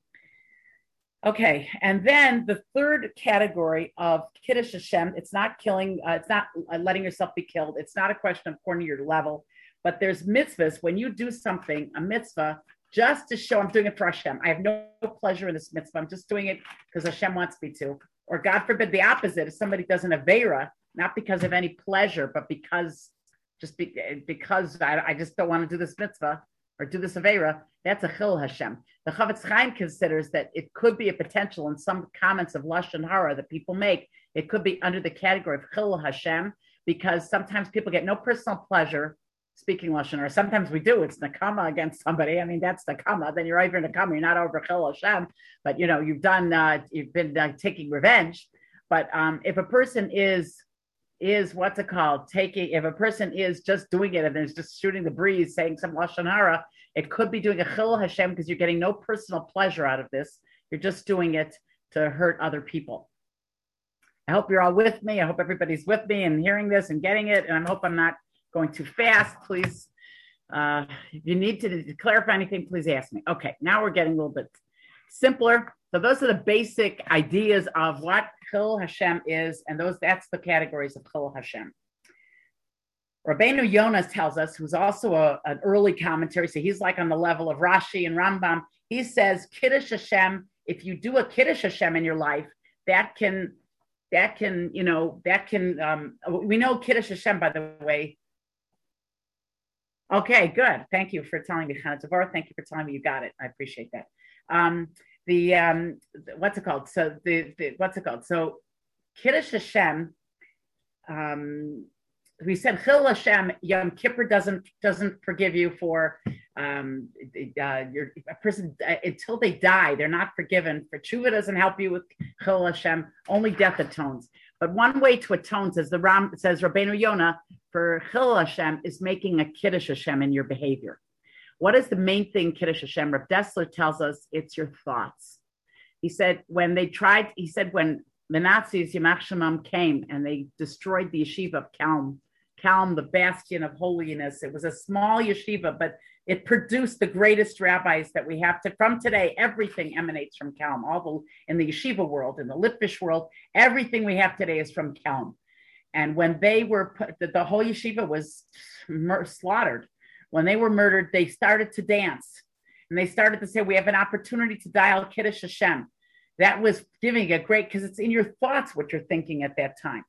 Okay, and then the third category of Kiddush Hashem, it's not killing, uh, it's not letting yourself be killed. It's not a question of to your level, but there's mitzvahs. When you do something, a mitzvah, just to show I'm doing it for Hashem. I have no pleasure in this mitzvah. I'm just doing it because Hashem wants me to. Or God forbid the opposite, if somebody does an Avera, not because of any pleasure, but because just be, because I, I, just don't want to do this mitzvah or do this avera. That's a chil Hashem. The Chafetz Chaim considers that it could be a potential in some comments of lashon hara that people make. It could be under the category of chil Hashem because sometimes people get no personal pleasure speaking lashon hara. Sometimes we do. It's nakama against somebody. I mean, that's nakama. Then you're over nakama. You're not over chil Hashem, but you know you've done. Uh, you've been uh, taking revenge. But um, if a person is is what's it called? Taking if a person is just doing it and is just shooting the breeze, saying some lashon hara, it could be doing a chil Hashem because you're getting no personal pleasure out of this. You're just doing it to hurt other people. I hope you're all with me. I hope everybody's with me and hearing this and getting it. And I hope I'm not going too fast. Please, uh, if you need to, to clarify anything, please ask me. Okay, now we're getting a little bit simpler. So those are the basic ideas of what Chil Hashem is, and those that's the categories of Chil Hashem. Rabbeinu Yonah tells us, who's also a, an early commentary, so he's like on the level of Rashi and Rambam. He says Kiddush Hashem. If you do a Kiddush Hashem in your life, that can that can you know that can um, we know Kiddush Hashem by the way. Okay, good. Thank you for telling me, Tavor. Thank you for telling me you got it. I appreciate that. Um, the um, what's it called? So the, the what's it called? So Kiddush Hashem. Um, we said Chil Hashem Yom Kippur doesn't doesn't forgive you for um, uh, your a person uh, until they die they're not forgiven. For tshuva doesn't help you with Chil Hashem. Only death atones. But one way to atone says the Ram says Rabbeinu Yonah for Chil Hashem is making a Kiddush Hashem in your behavior. What is the main thing Kiddush Hashem? Reb Dessler tells us it's your thoughts. He said when they tried, he said when the Nazis, Shemam came and they destroyed the yeshiva of Kelm, Kelm, the bastion of holiness. It was a small yeshiva, but it produced the greatest rabbis that we have to from today. Everything emanates from Kelm. All the in the yeshiva world, in the Litvish world, everything we have today is from Kelm. And when they were put, the, the whole yeshiva was slaughtered when they were murdered, they started to dance and they started to say, We have an opportunity to dial Kiddush Hashem. That was giving a great, because it's in your thoughts what you're thinking at that time.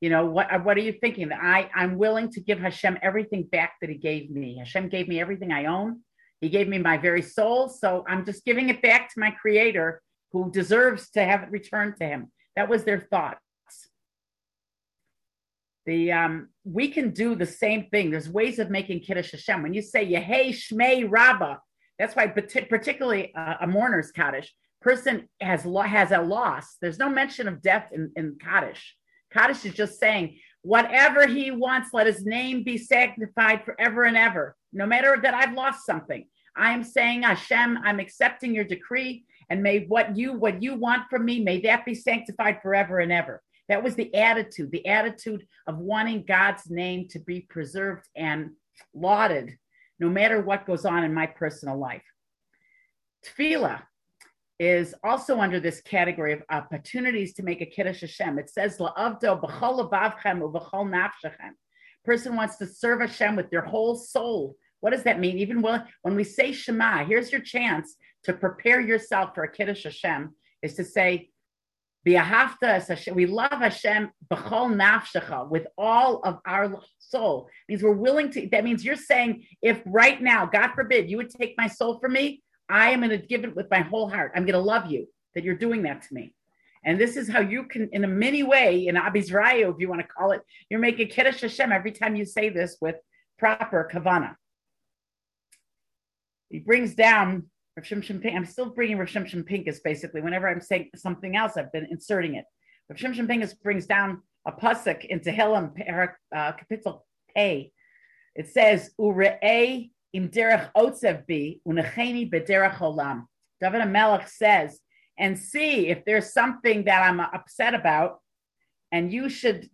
You know, what, uh, what are you thinking? I, I'm willing to give Hashem everything back that He gave me. Hashem gave me everything I own. He gave me my very soul. So I'm just giving it back to my Creator who deserves to have it returned to Him. That was their thought the um, we can do the same thing. There's ways of making Kiddush Hashem. When you say Yehei Shmei Rabbah, that's why particularly uh, a mourner's Kaddish person has lo- has a loss. There's no mention of death in, in Kaddish. Kaddish is just saying whatever he wants, let his name be sanctified forever and ever. No matter that I've lost something, I am saying Hashem, I'm accepting your decree, and may what you what you want from me, may that be sanctified forever and ever. That was the attitude, the attitude of wanting God's name to be preserved and lauded, no matter what goes on in my personal life. Tefillah is also under this category of opportunities to make a kiddush Hashem. It says la'avdo b'chol u'b'chol nafshechem. Person wants to serve Hashem with their whole soul. What does that mean? Even when we say Shema, here's your chance to prepare yourself for a kiddush Hashem. Is to say, we love Hashem b'chol nafshecha with all of our soul. It means we're willing to. That means you're saying, if right now, God forbid, you would take my soul from me, I am going to give it with my whole heart. I'm going to love you that you're doing that to me. And this is how you can, in a mini way, in abizrayu, if you want to call it, you're making Kiddush Hashem every time you say this with proper kavana. He brings down Rav Shimshon Pink. I'm still bringing Rav Shimshon Pincus basically. Whenever I'm saying something else, I've been inserting it. Rav Shimshon Pincus brings down a pasuk into uh, capital A. It says, "Ure'ei im derech otzev bi bederech olam." David Melech says, "And see if there's something that I'm upset about, and you should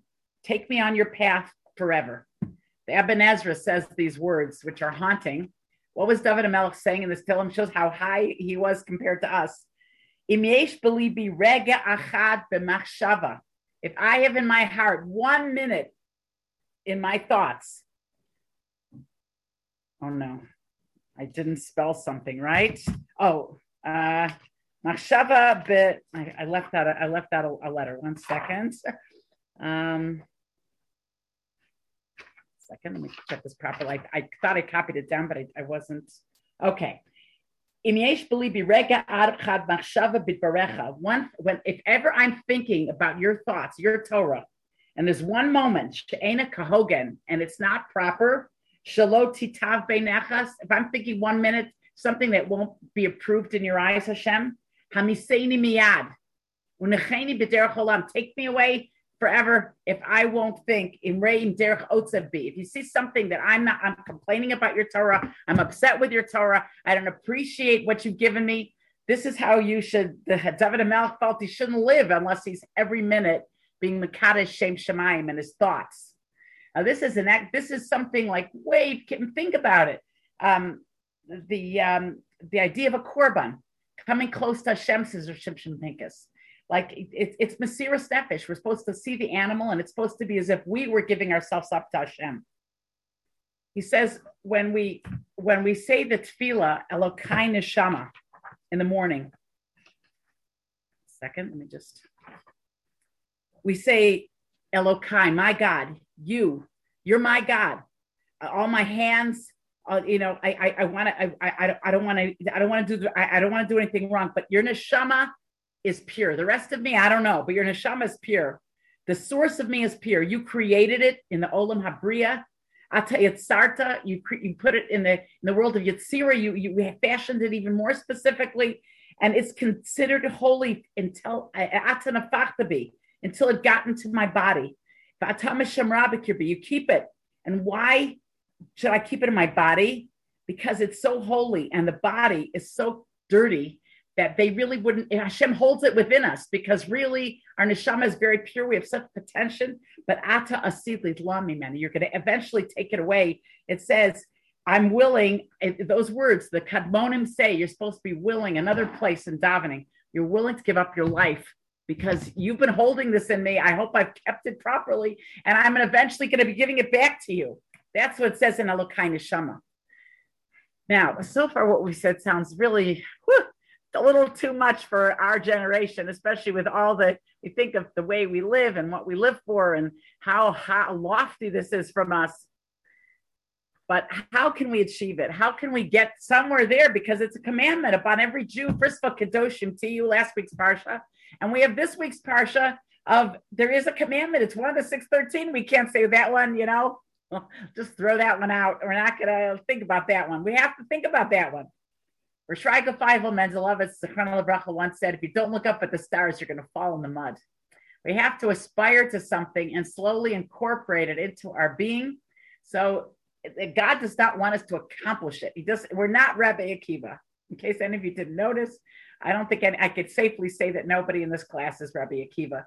take me on your path forever." The Ibn Ezra says these words, which are haunting. What was David Amelech saying in this film? Shows how high he was compared to us. If I have in my heart one minute in my thoughts, oh no, I didn't spell something right. Oh, uh, machshava bit. I, left out. A, I left out a, a letter. One second. Um, second. Let me check this properly. I, I thought I copied it down, but I, I wasn't. Okay. When if ever I'm thinking about your thoughts, your Torah, and there's one moment, kahogen, and it's not proper, if I'm thinking one minute, something that won't be approved in your eyes, Hashem, miyad. Take me away forever if I won't think in Reim Derech Otzev If you see something that I'm not, I'm complaining about your Torah, I'm upset with your Torah, I don't appreciate what you've given me. This is how you should. The David Amelch felt he shouldn't live unless he's every minute being Makadosh Shem Shemaim and his thoughts. Now this is an act. This is something like wait, think about it. Um, the um, the idea of a korban coming close to Hashem says Shimshon Pincus like it's it's Mesiras Nefesh. We're supposed to see the animal, and it's supposed to be as if we were giving ourselves up to Hashem. He says when we when we say the tefillah Elokai Neshama in the morning. Second, let me just. We say Elokai, my God, you, you're my God. All my hands, uh, you know, I I, I want to I, I I don't want to I don't want to do I, I don't want to do anything wrong. But your neshama is pure. The rest of me, I don't know, but your neshama is pure. The source of me is pure. You created it in the Olam Habriya. Yitzarta, you you put it in the in the world of Yitzira. You you fashioned it even more specifically, and it's considered holy until until it got into my body. You keep it, and why should I keep it in my body? Because it's so holy, and the body is so dirty that they really wouldn't. Hashem holds it within us because really our neshama is very pure. We have such potential, but ata asidli lami man, you're going to eventually take it away. It says, "I'm willing." Those words, the kadmonim say, you're supposed to be willing. Another place in davening, you're willing to give up your life because you've been holding this in me. I hope I've kept it properly, and I'm eventually going to be giving it back to you. That's what it says in Elokai Neshama. Now, so far, what we said sounds really whew, a little too much for our generation, especially with all the we think of the way we live and what we live for and how, how lofty this is from us. But how can we achieve it? How can we get somewhere there? Because it's a commandment upon every Jew. First of all, Kedoshim to you, last week's Parsha. And we have this week's Parsha of there is a commandment. It's one of the 613. We can't say that one, you know, just throw that one out. We're not going to think about that one. We have to think about that one. Reb Shraga Feivel Mendlowitz, Zechron Bracha once said, if you don't look up at the stars, you're going to fall in the mud. We have to aspire to something and slowly incorporate it into our being. So God does not want us to accomplish it. He. We're not Rabbi Akiva. In case any of you didn't notice, I don't think any, I could safely say that nobody in this class is Rabbi Akiva,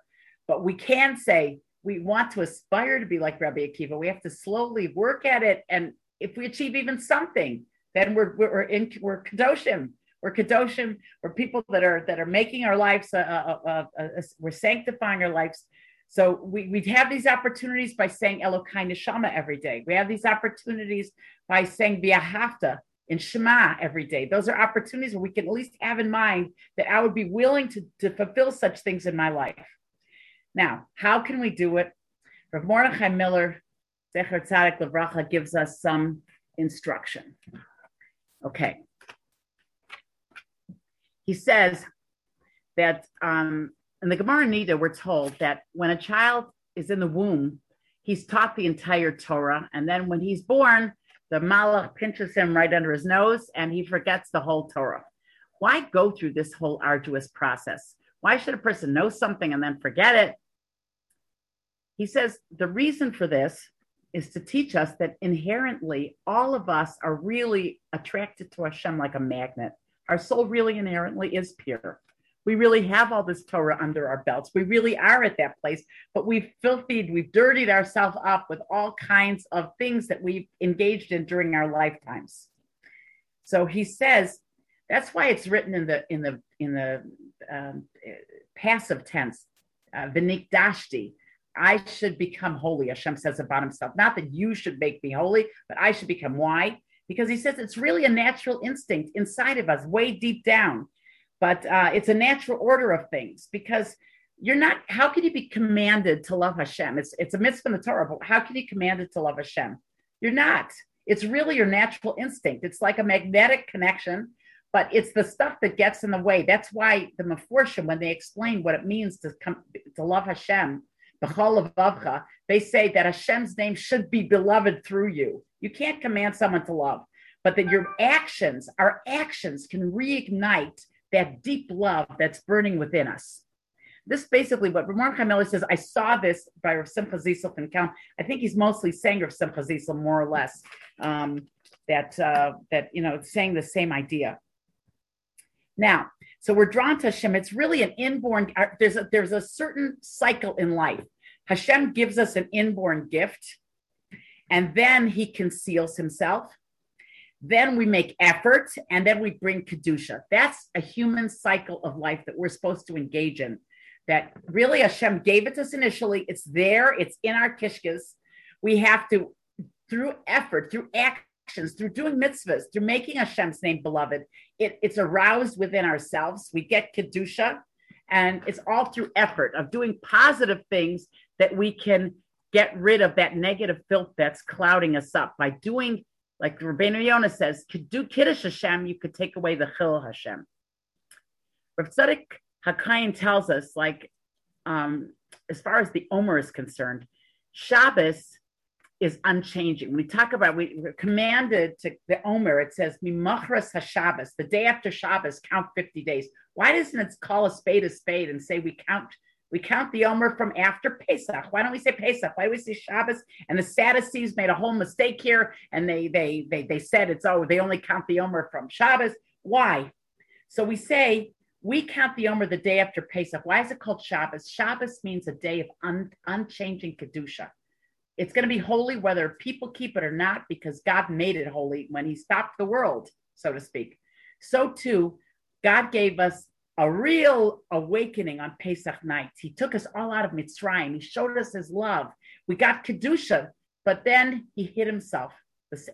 but we can say we want to aspire to be like Rabbi Akiva. We have to slowly work at it, and if we achieve even something, then we're we're in we're kadoshim. We're kadoshim. We're people that are that are making our lives. Uh, uh, uh, uh, uh we're sanctifying our lives. So we, we have these opportunities by saying Elokai Neshama every day. We have these opportunities by saying V'ahavta in Shema every day. Those are opportunities where we can at least have in mind that I would be willing to, to fulfill such things in my life. Now, how can we do it? Rav Mordechai Miller, Zecher Tzadik Levracha, gives us some instruction. Okay. He says that um, in the Gemara Nida, we're told that when a child is in the womb, he's taught the entire Torah. And then when he's born, the Malach pinches him right under his nose and he forgets the whole Torah. Why go through this whole arduous process? Why should a person know something and then forget it? He says the reason for this is to teach us that inherently all of us are really attracted to Hashem like a magnet. Our soul really inherently is pure. We really have all this Torah under our belts. We really are at that place, but we've filthied, we've dirtied ourselves up with all kinds of things that we've engaged in during our lifetimes. So he says that's why it's written in the in the in the um, passive tense, uh, v'nikdashti, I should become holy, Hashem says about himself. Not that you should make me holy, but I should become. Why? Because he says it's really a natural instinct inside of us, way deep down. But uh, it's a natural order of things because you're not, how can you be commanded to love Hashem? It's, it's a mitzvah in the Torah, but how can you be commanded to love Hashem? You're not. It's really your natural instinct. It's like a magnetic connection, but it's the stuff that gets in the way. That's why the Meforshim, when they explain what it means to come to love Hashem, they say that Hashem's name should be beloved through you. You can't command someone to love, but that your actions, our actions can reignite that deep love that's burning within us. This basically what Ramon Kameli says, I saw this by Rav Simcha Zissel and Count. I think he's mostly saying Rav Simcha Zissel more or less, um, that, uh, that, you know, saying the same idea. Now, so we're drawn to Hashem. It's really an inborn, uh, there's a, there's a certain cycle in life. Hashem gives us an inborn gift, and then he conceals himself. Then we make effort, and then we bring Kedusha. That's a human cycle of life that we're supposed to engage in. That really Hashem gave it to us initially. It's there, it's in our kishkas. We have to, through effort, through act, actions, through doing mitzvahs, through making Hashem's name beloved, it, it's aroused within ourselves. We get Kedusha, and it's all through effort of doing positive things that we can get rid of that negative filth that's clouding us up by doing like Rabbeinu Yonah says, do Kiddush Hashem, you could take away the Chil Hashem. Rav Tzadok HaKohen tells us, like, um, as far as the Omer is concerned, Shabbos is unchanging. We talk about, we, are commanded to the Omer, it says, Mimachras HaShabbos, the day after Shabbos, count 50 days. Why doesn't it call a spade a spade and say we count we count the Omer from after Pesach. Why don't we say Pesach? Why do we say Shabbos? And the Sadducees made a whole mistake here, and they they they they said it's oh they only count the Omer from Shabbos. Why? So we say we count the Omer the day after Pesach. Why is it called Shabbos? Shabbos means a day of un, unchanging kedusha. It's going to be holy whether people keep it or not, because God made it holy when He stopped the world, so to speak. So too, God gave us a real awakening on Pesach night. He took us all out of Mitzrayim. He showed us His love. We got kedusha, but then He hid Himself.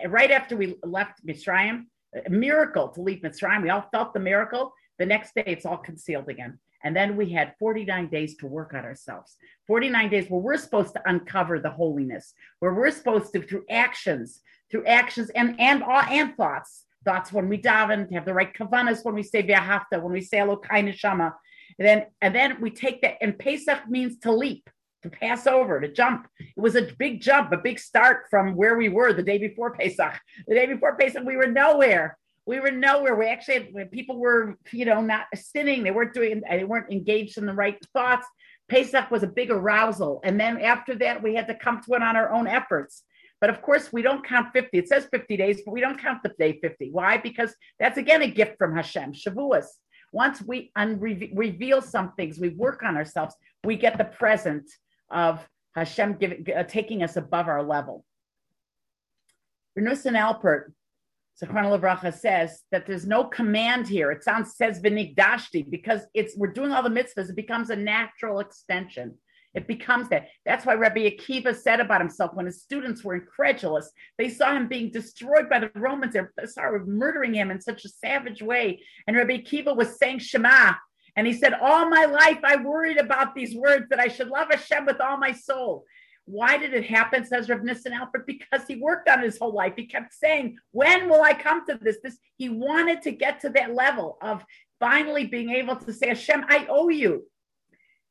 Right after we left Mitzrayim, a miracle to leave Mitzrayim. We all felt the miracle. The next day, it's all concealed again. And then we had 49 days to work on ourselves. 49 days where we're supposed to uncover the holiness, where we're supposed to, through actions, through actions and and uh, and thoughts, thoughts when we daven, to have the right kavanas when we say V'ahavta, when we say Elokai Neshama. And then, and then we take that, and Pesach means to leap, to pass over, to jump. It was a big jump, a big start from where we were the day before Pesach. The day before Pesach, we were nowhere we were nowhere. We actually had, people were, you know, not sinning. They weren't doing, they weren't engaged in the right thoughts. Pesach was a big arousal. And then after that, we had to come to it on our own efforts. But of course, we don't count 50. It says 50 days, but we don't count the day 50. Why? Because that's again a gift from Hashem, Shavuos. Once we unre- reveal some things, we work on ourselves, we get the present of Hashem giving, uh, taking us above our level. Reb Nissen Alpert Zichron Levracha says that there's no command here. It sounds says v'nikdashti because it's we're doing all the mitzvahs. It becomes a natural extension. It becomes that. That's why Rabbi Akiva said about himself when his students were incredulous. They saw him being destroyed by the Romans. They started murdering him in such a savage way. And Rabbi Akiva was saying Shema. And he said, All my life I worried about these words that I should love Hashem with all my soul. Why did it happen, says Rav Nissen Alpert? Because he worked on his whole life. He kept saying, When will I come to this? This he wanted to get to that level of finally being able to say, Hashem, I owe you.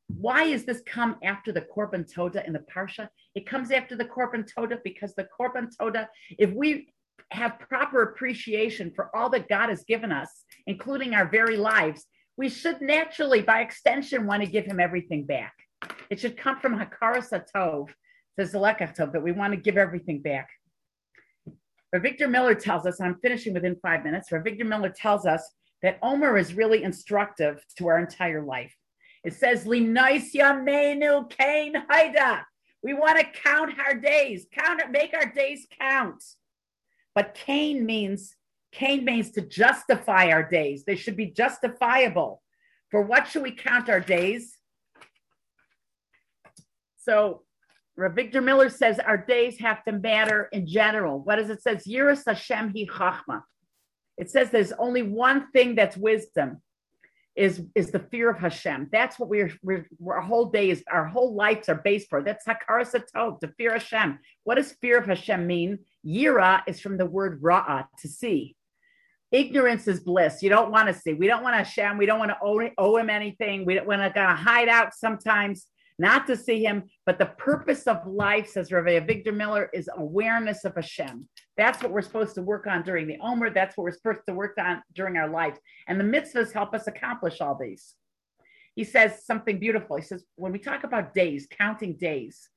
Why is this come after the Korban Toda in the Parsha? It comes after the Korban Toda because the Korban Toda, if we have proper appreciation for all that God has given us, including our very lives, we should naturally, by extension, want to give him everything back. It should come from Hakaras Tov, says the Lekach that we want to give everything back. But Avigdor Miller tells us, and I'm finishing within five minutes, where Avigdor Miller tells us that Omer is really instructive to our entire life. It says, Yamenu Kain Haida. We want to count our days, count make our days count. But Cain means Cain means to justify our days. They should be justifiable. For what should we count our days? So Avigdor Miller says our days have to matter in general. What does it says? Yiras Hashem hi chachma. It says there's only one thing that's wisdom, is is the fear of Hashem. That's what we're, we're our whole day is our whole lives are based for. That's hakaras tov, to fear Hashem. What does fear of Hashem mean? Yira is from the word ra'ah, to see. Ignorance is bliss. You don't want to see. We don't want to Hashem. We don't want to owe, owe him anything. We don't want to kind of hide out sometimes not to see him, but the purpose of life, says Rabbi Avigdor Miller, is awareness of Hashem. That's what we're supposed to work on during the Omer. That's what we're supposed to work on during our life. And the mitzvahs help us accomplish all these. He says something beautiful. He says, when we talk about days, counting days,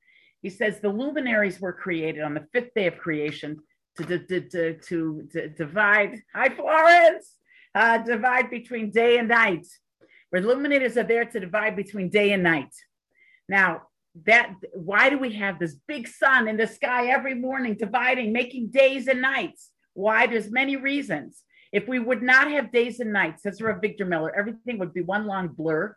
he says the luminaries were created on the fifth day of creation to, to, to, to, to divide, hi Florence, uh, divide between day and night. Where luminaries are there to divide between day and night. Now, that why do we have this big sun in the sky every morning dividing, making days and nights? Why? There's many reasons. If we would not have days and nights, says Rav Avigdor Miller, everything would be one long blur.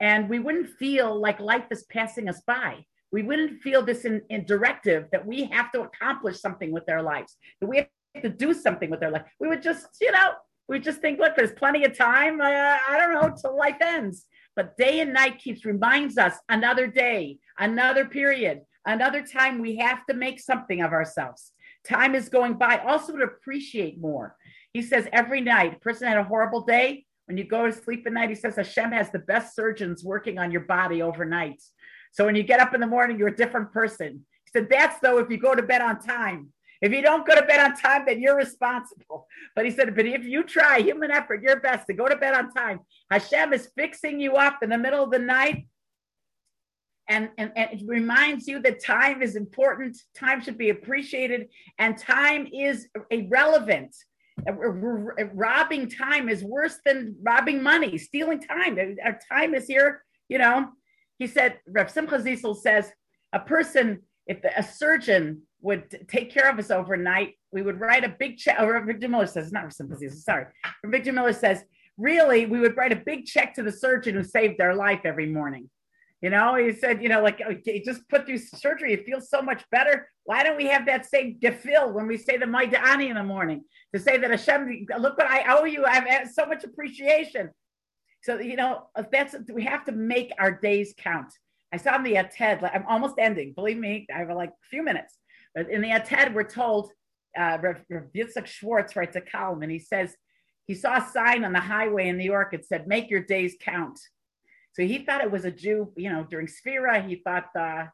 And we wouldn't feel like life is passing us by. We wouldn't feel this in, in directive that we have to accomplish something with our lives, that we have to do something with our life. We would just, you know, we just think, look, there's plenty of time. Uh, I don't know till life ends. But day and night keeps reminds us another day, another period, another time we have to make something of ourselves. Time is going by. Also to appreciate more. He says every night, person had a horrible day. When you go to sleep at night, he says Hashem has the best surgeons working on your body overnight. So when you get up in the morning, you're a different person. He said, that's though if you go to bed on time. If you don't go to bed on time, then you're responsible. But he said, but if you try human effort, your best to go to bed on time, Hashem is fixing you up in the middle of the night. And, and, and it reminds you that time is important. Time should be appreciated. And time is irrelevant. Uh, robbing time is worse than robbing money, stealing time. Our time is here, you know. He said, Reb Simcha Zissel says, a person, if a surgeon would take care of us overnight. We would write a big check, or Avigdor Miller says, not for Sympathies, sorry. Avigdor Miller says, really, we would write a big check to the surgeon who saved their life every morning. You know, he said, you know, like oh, okay, just put through surgery, it feels so much better. Why don't we have that same gefill when we say the Modeh Ani in the morning to say that Hashem, look what I owe you. I've had so much appreciation. So, you know, uh, that's, we have to make our days count. I saw in the uh, TED, like, I'm almost ending, believe me, I have like a few minutes. In the Yated, we're told, uh, Rav, Rav Yitzhak Schwartz writes a column and he says, he saw a sign on the highway in New York. It said, make your days count. So he thought it was a Jew, you know, during Sphira, he thought, uh,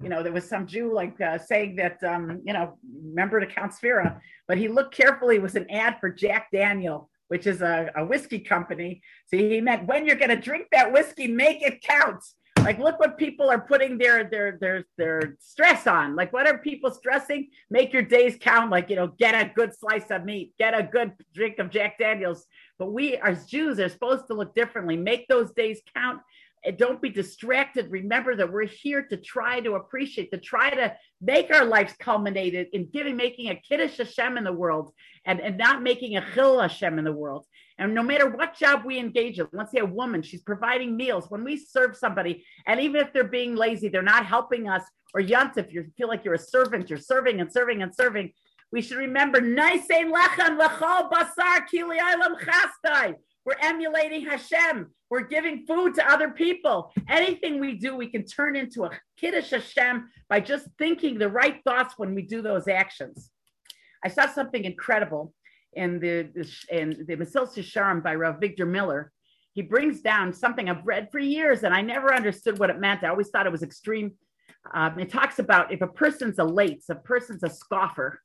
you know, there was some Jew like uh, saying that, um, you know, remember to count Sphira. But he looked carefully, it was an ad for Jack Daniel, which is a, a whiskey company. So he meant when you're going to drink that whiskey, make it count. Like, look what people are putting their their their their stress on. Like, what are people stressing? Make your days count. Like, you know, get a good slice of meat, get a good drink of Jack Daniels. But we, as Jews, are supposed to look differently. Make those days count. And don't be distracted. Remember that we're here to try to appreciate, to try to make our lives culminated in giving, making a kiddush Hashem in the world, and, and not making a chil Hashem in the world. And no matter what job we engage in, let's say a woman, she's providing meals. When we serve somebody, and even if they're being lazy, they're not helping us, or yant, if you feel like you're a servant, you're serving and serving and serving, we should remember. We're emulating Hashem. We're giving food to other people. Anything we do, we can turn into a kiddush Hashem by just thinking the right thoughts when we do those actions. I saw something incredible in the, in the Mesilas Yesharim by Rav Avigdor Miller, he brings down something I've read for years and I never understood what it meant. I always thought it was extreme. Um, it talks about if a person's a late, a person's a scoffer,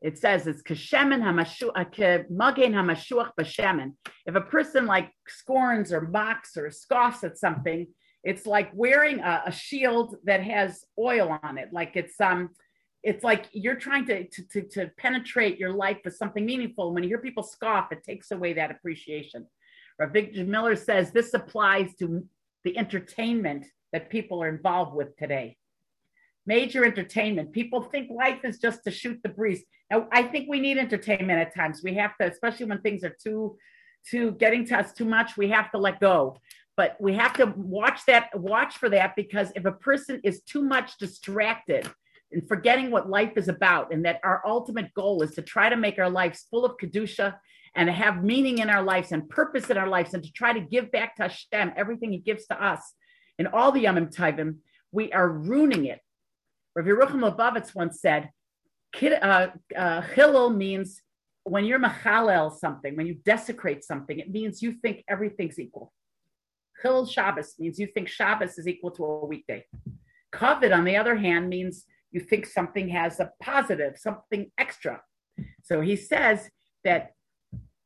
it says it's kashemen magen hamashuach b'shemen. If a person like scorns or mocks or scoffs at something, it's like wearing a, a shield that has oil on it. Like it's um, it's like you're trying to, to, to, to, penetrate your life with something meaningful. When you hear people scoff, it takes away that appreciation. Avigdor Miller says this applies to the entertainment that people are involved with today. Major entertainment. People think life is just to shoot the breeze. Now, I think we need entertainment at times. We have to, especially when things are too, too getting to us too much, we have to let go. But we have to watch that, watch for that, because if a person is too much distracted, and forgetting what life is about, and that our ultimate goal is to try to make our lives full of Kedusha and to have meaning in our lives and purpose in our lives and to try to give back to Hashem everything He gives to us in all the Yomim Tovim, we are ruining it. Rav Yerucham Levovitz once said, uh, uh, Chillul means when you're machalel something, when you desecrate something, it means you think everything's equal. Chillul Shabbos means you think Shabbos is equal to a weekday. Kavod, on the other hand, means you think something has a positive, something extra. So he says that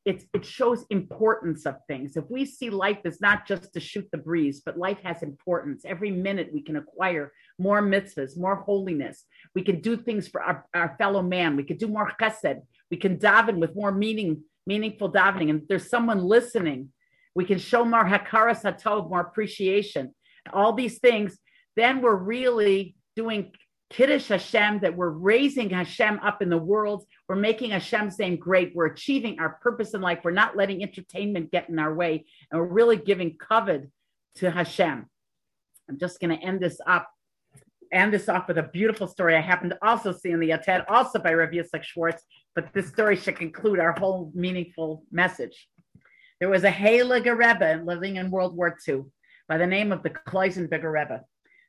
it, it shows importance of things. If we see life as not just to shoot the breeze, but life has importance. Every minute we can acquire more mitzvahs, more holiness. We can do things for our, our fellow man. We can do more chesed. We can daven with more meaning, meaningful davening. And there's someone listening. We can show more hakaras hatov, more appreciation. All these things. Then we're really doing Kiddush Hashem, that we're raising Hashem up in the world. We're making Hashem's name great. We're achieving our purpose in life. We're not letting entertainment get in our way. And we're really giving kavod to Hashem. I'm just going to end this up, end this off with a beautiful story I happened to also see in the Yated, also by Rav Yitzhak Schwartz, but this story should conclude our whole meaningful message. There was a Heilige Rebbe living in World War II by the name of the Kloisenberger Rebbe.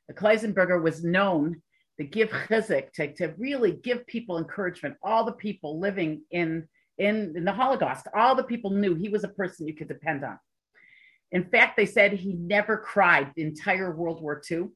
The Kloisenberger was known to give chizik, to, to really give people encouragement. All the people living in, in, in the Holocaust, all the people knew he was a person you could depend on. In fact, they said he never cried the entire World War II.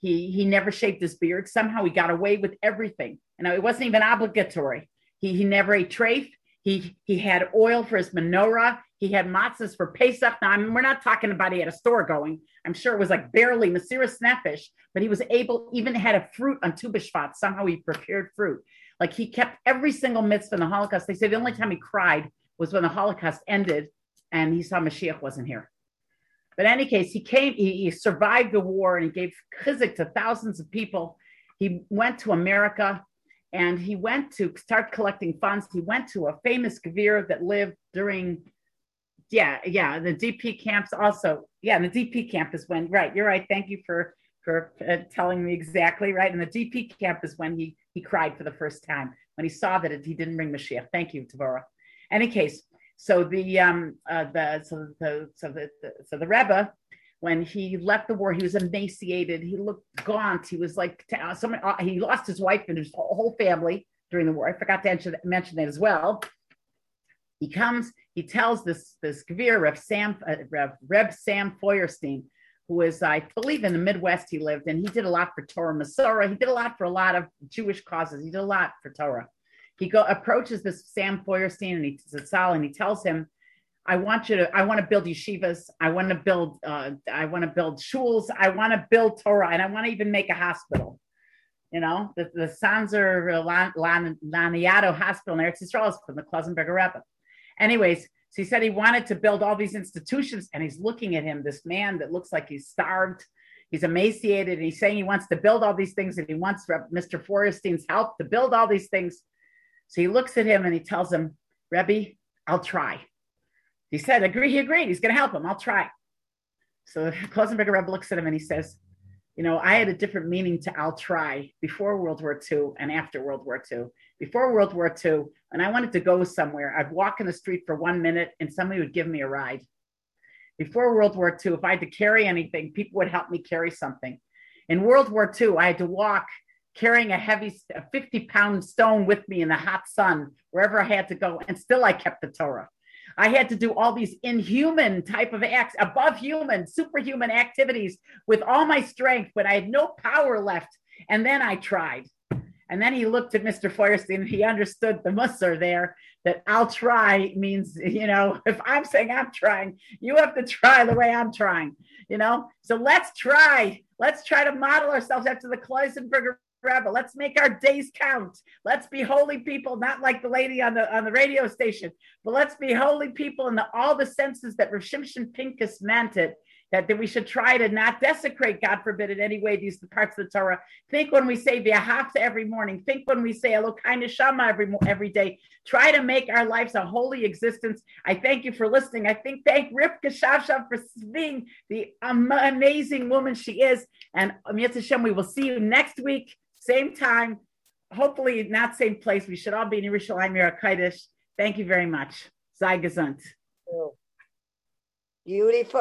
He, he never shaved his beard. Somehow he got away with everything. Know, it wasn't even obligatory. He, he never ate treif. He, he had oil for his menorah. He had matzahs for Pesach. Now, I mean, we're not talking about he had a store going. I'm sure it was like barely Mesiras Nefesh, but he was able, even had a fruit on Tu. Somehow he prepared fruit. Like he kept every single mitzvah in the Holocaust. They say the only time he cried was when the Holocaust ended and he saw Mashiach wasn't here. But in any case, he came, he, he survived the war and he gave chizik to thousands of people. He went to America and he went to start collecting funds. He went to a famous Gvir that lived during, yeah, yeah, the DP camps also. Yeah, the DP camp is when, right, you're right. Thank you for for uh, telling me exactly right. And the DP camp is when he he cried for the first time when he saw that it, he didn't bring Mashiach. Thank you, Tavora. Any case, so the um uh, the so the so the, the so the Rebbe when he left the war, he was emaciated. He looked gaunt. He was like uh, someone. Uh, he lost his wife and his whole family during the war. I forgot to mention that as well. He comes. He tells this this Gvir Reb Sam uh, Reb, Reb Sam Feuerstein, who is I believe in the Midwest he lived, and he did a lot for Torah Umesorah. He did a lot for a lot of Jewish causes. He did a lot for Torah. He go approaches this Sam Feuerstein and he and he tells him I want you to, I want to build yeshivas. I want to build, uh, I want to build shuls. I want to build Torah and I want to even make a hospital. You know, the, the Sanzer Laniado Hospital in Eretz Yisrael is from the Klausenberger Rebbe. Anyways, so he said he wanted to build all these institutions and he's looking at him, this man that looks like he's starved. He's emaciated and he's saying he wants to build all these things and he wants Mr. Feuerstein's help to build all these things. So he looks at him and he tells him, Rebbe, I'll try. He said, agree, he agreed. He's going to help him. I'll try. So Klausenberger Rebbe looks at him and he says, you know, I had a different meaning to I'll try before World War II and after World War II. Before World War II, and I wanted to go somewhere, I'd walk in the street for one minute and somebody would give me a ride. Before World War II, if I had to carry anything, people would help me carry something. In World War II, I had to walk carrying a heavy a 50 pound stone with me in the hot sun wherever I had to go, and still I kept the Torah. I had to do all these inhuman type of acts, above human, superhuman activities with all my strength, but I had no power left. And then I tried. And then he looked at Mr. Feuerstein and he understood the musser there that I'll try means, you know, if I'm saying I'm trying, you have to try the way I'm trying, you know? So let's try. Let's try to model ourselves after the Klausenberger Rebbe. Let's make our days count. Let's be holy people, not like the lady on the on the radio station, but let's be holy people in the, all the senses that Rav Shimshon Pincus meant it. That, that we should try to not desecrate, God forbid, in any way these parts of the Torah. Think when we say V'ahavta every morning. Think when we say Elokai Neshama every every day. Try to make our lives a holy existence. I thank you for listening. I think thank Rivka Shavshav for being the amazing woman she is. And Mitzvah Hashem, we will see you next week same time, hopefully not same place. We should all be in Yerushalayim Yerakaidish. Thank you very much. Sei gesund. Beautiful.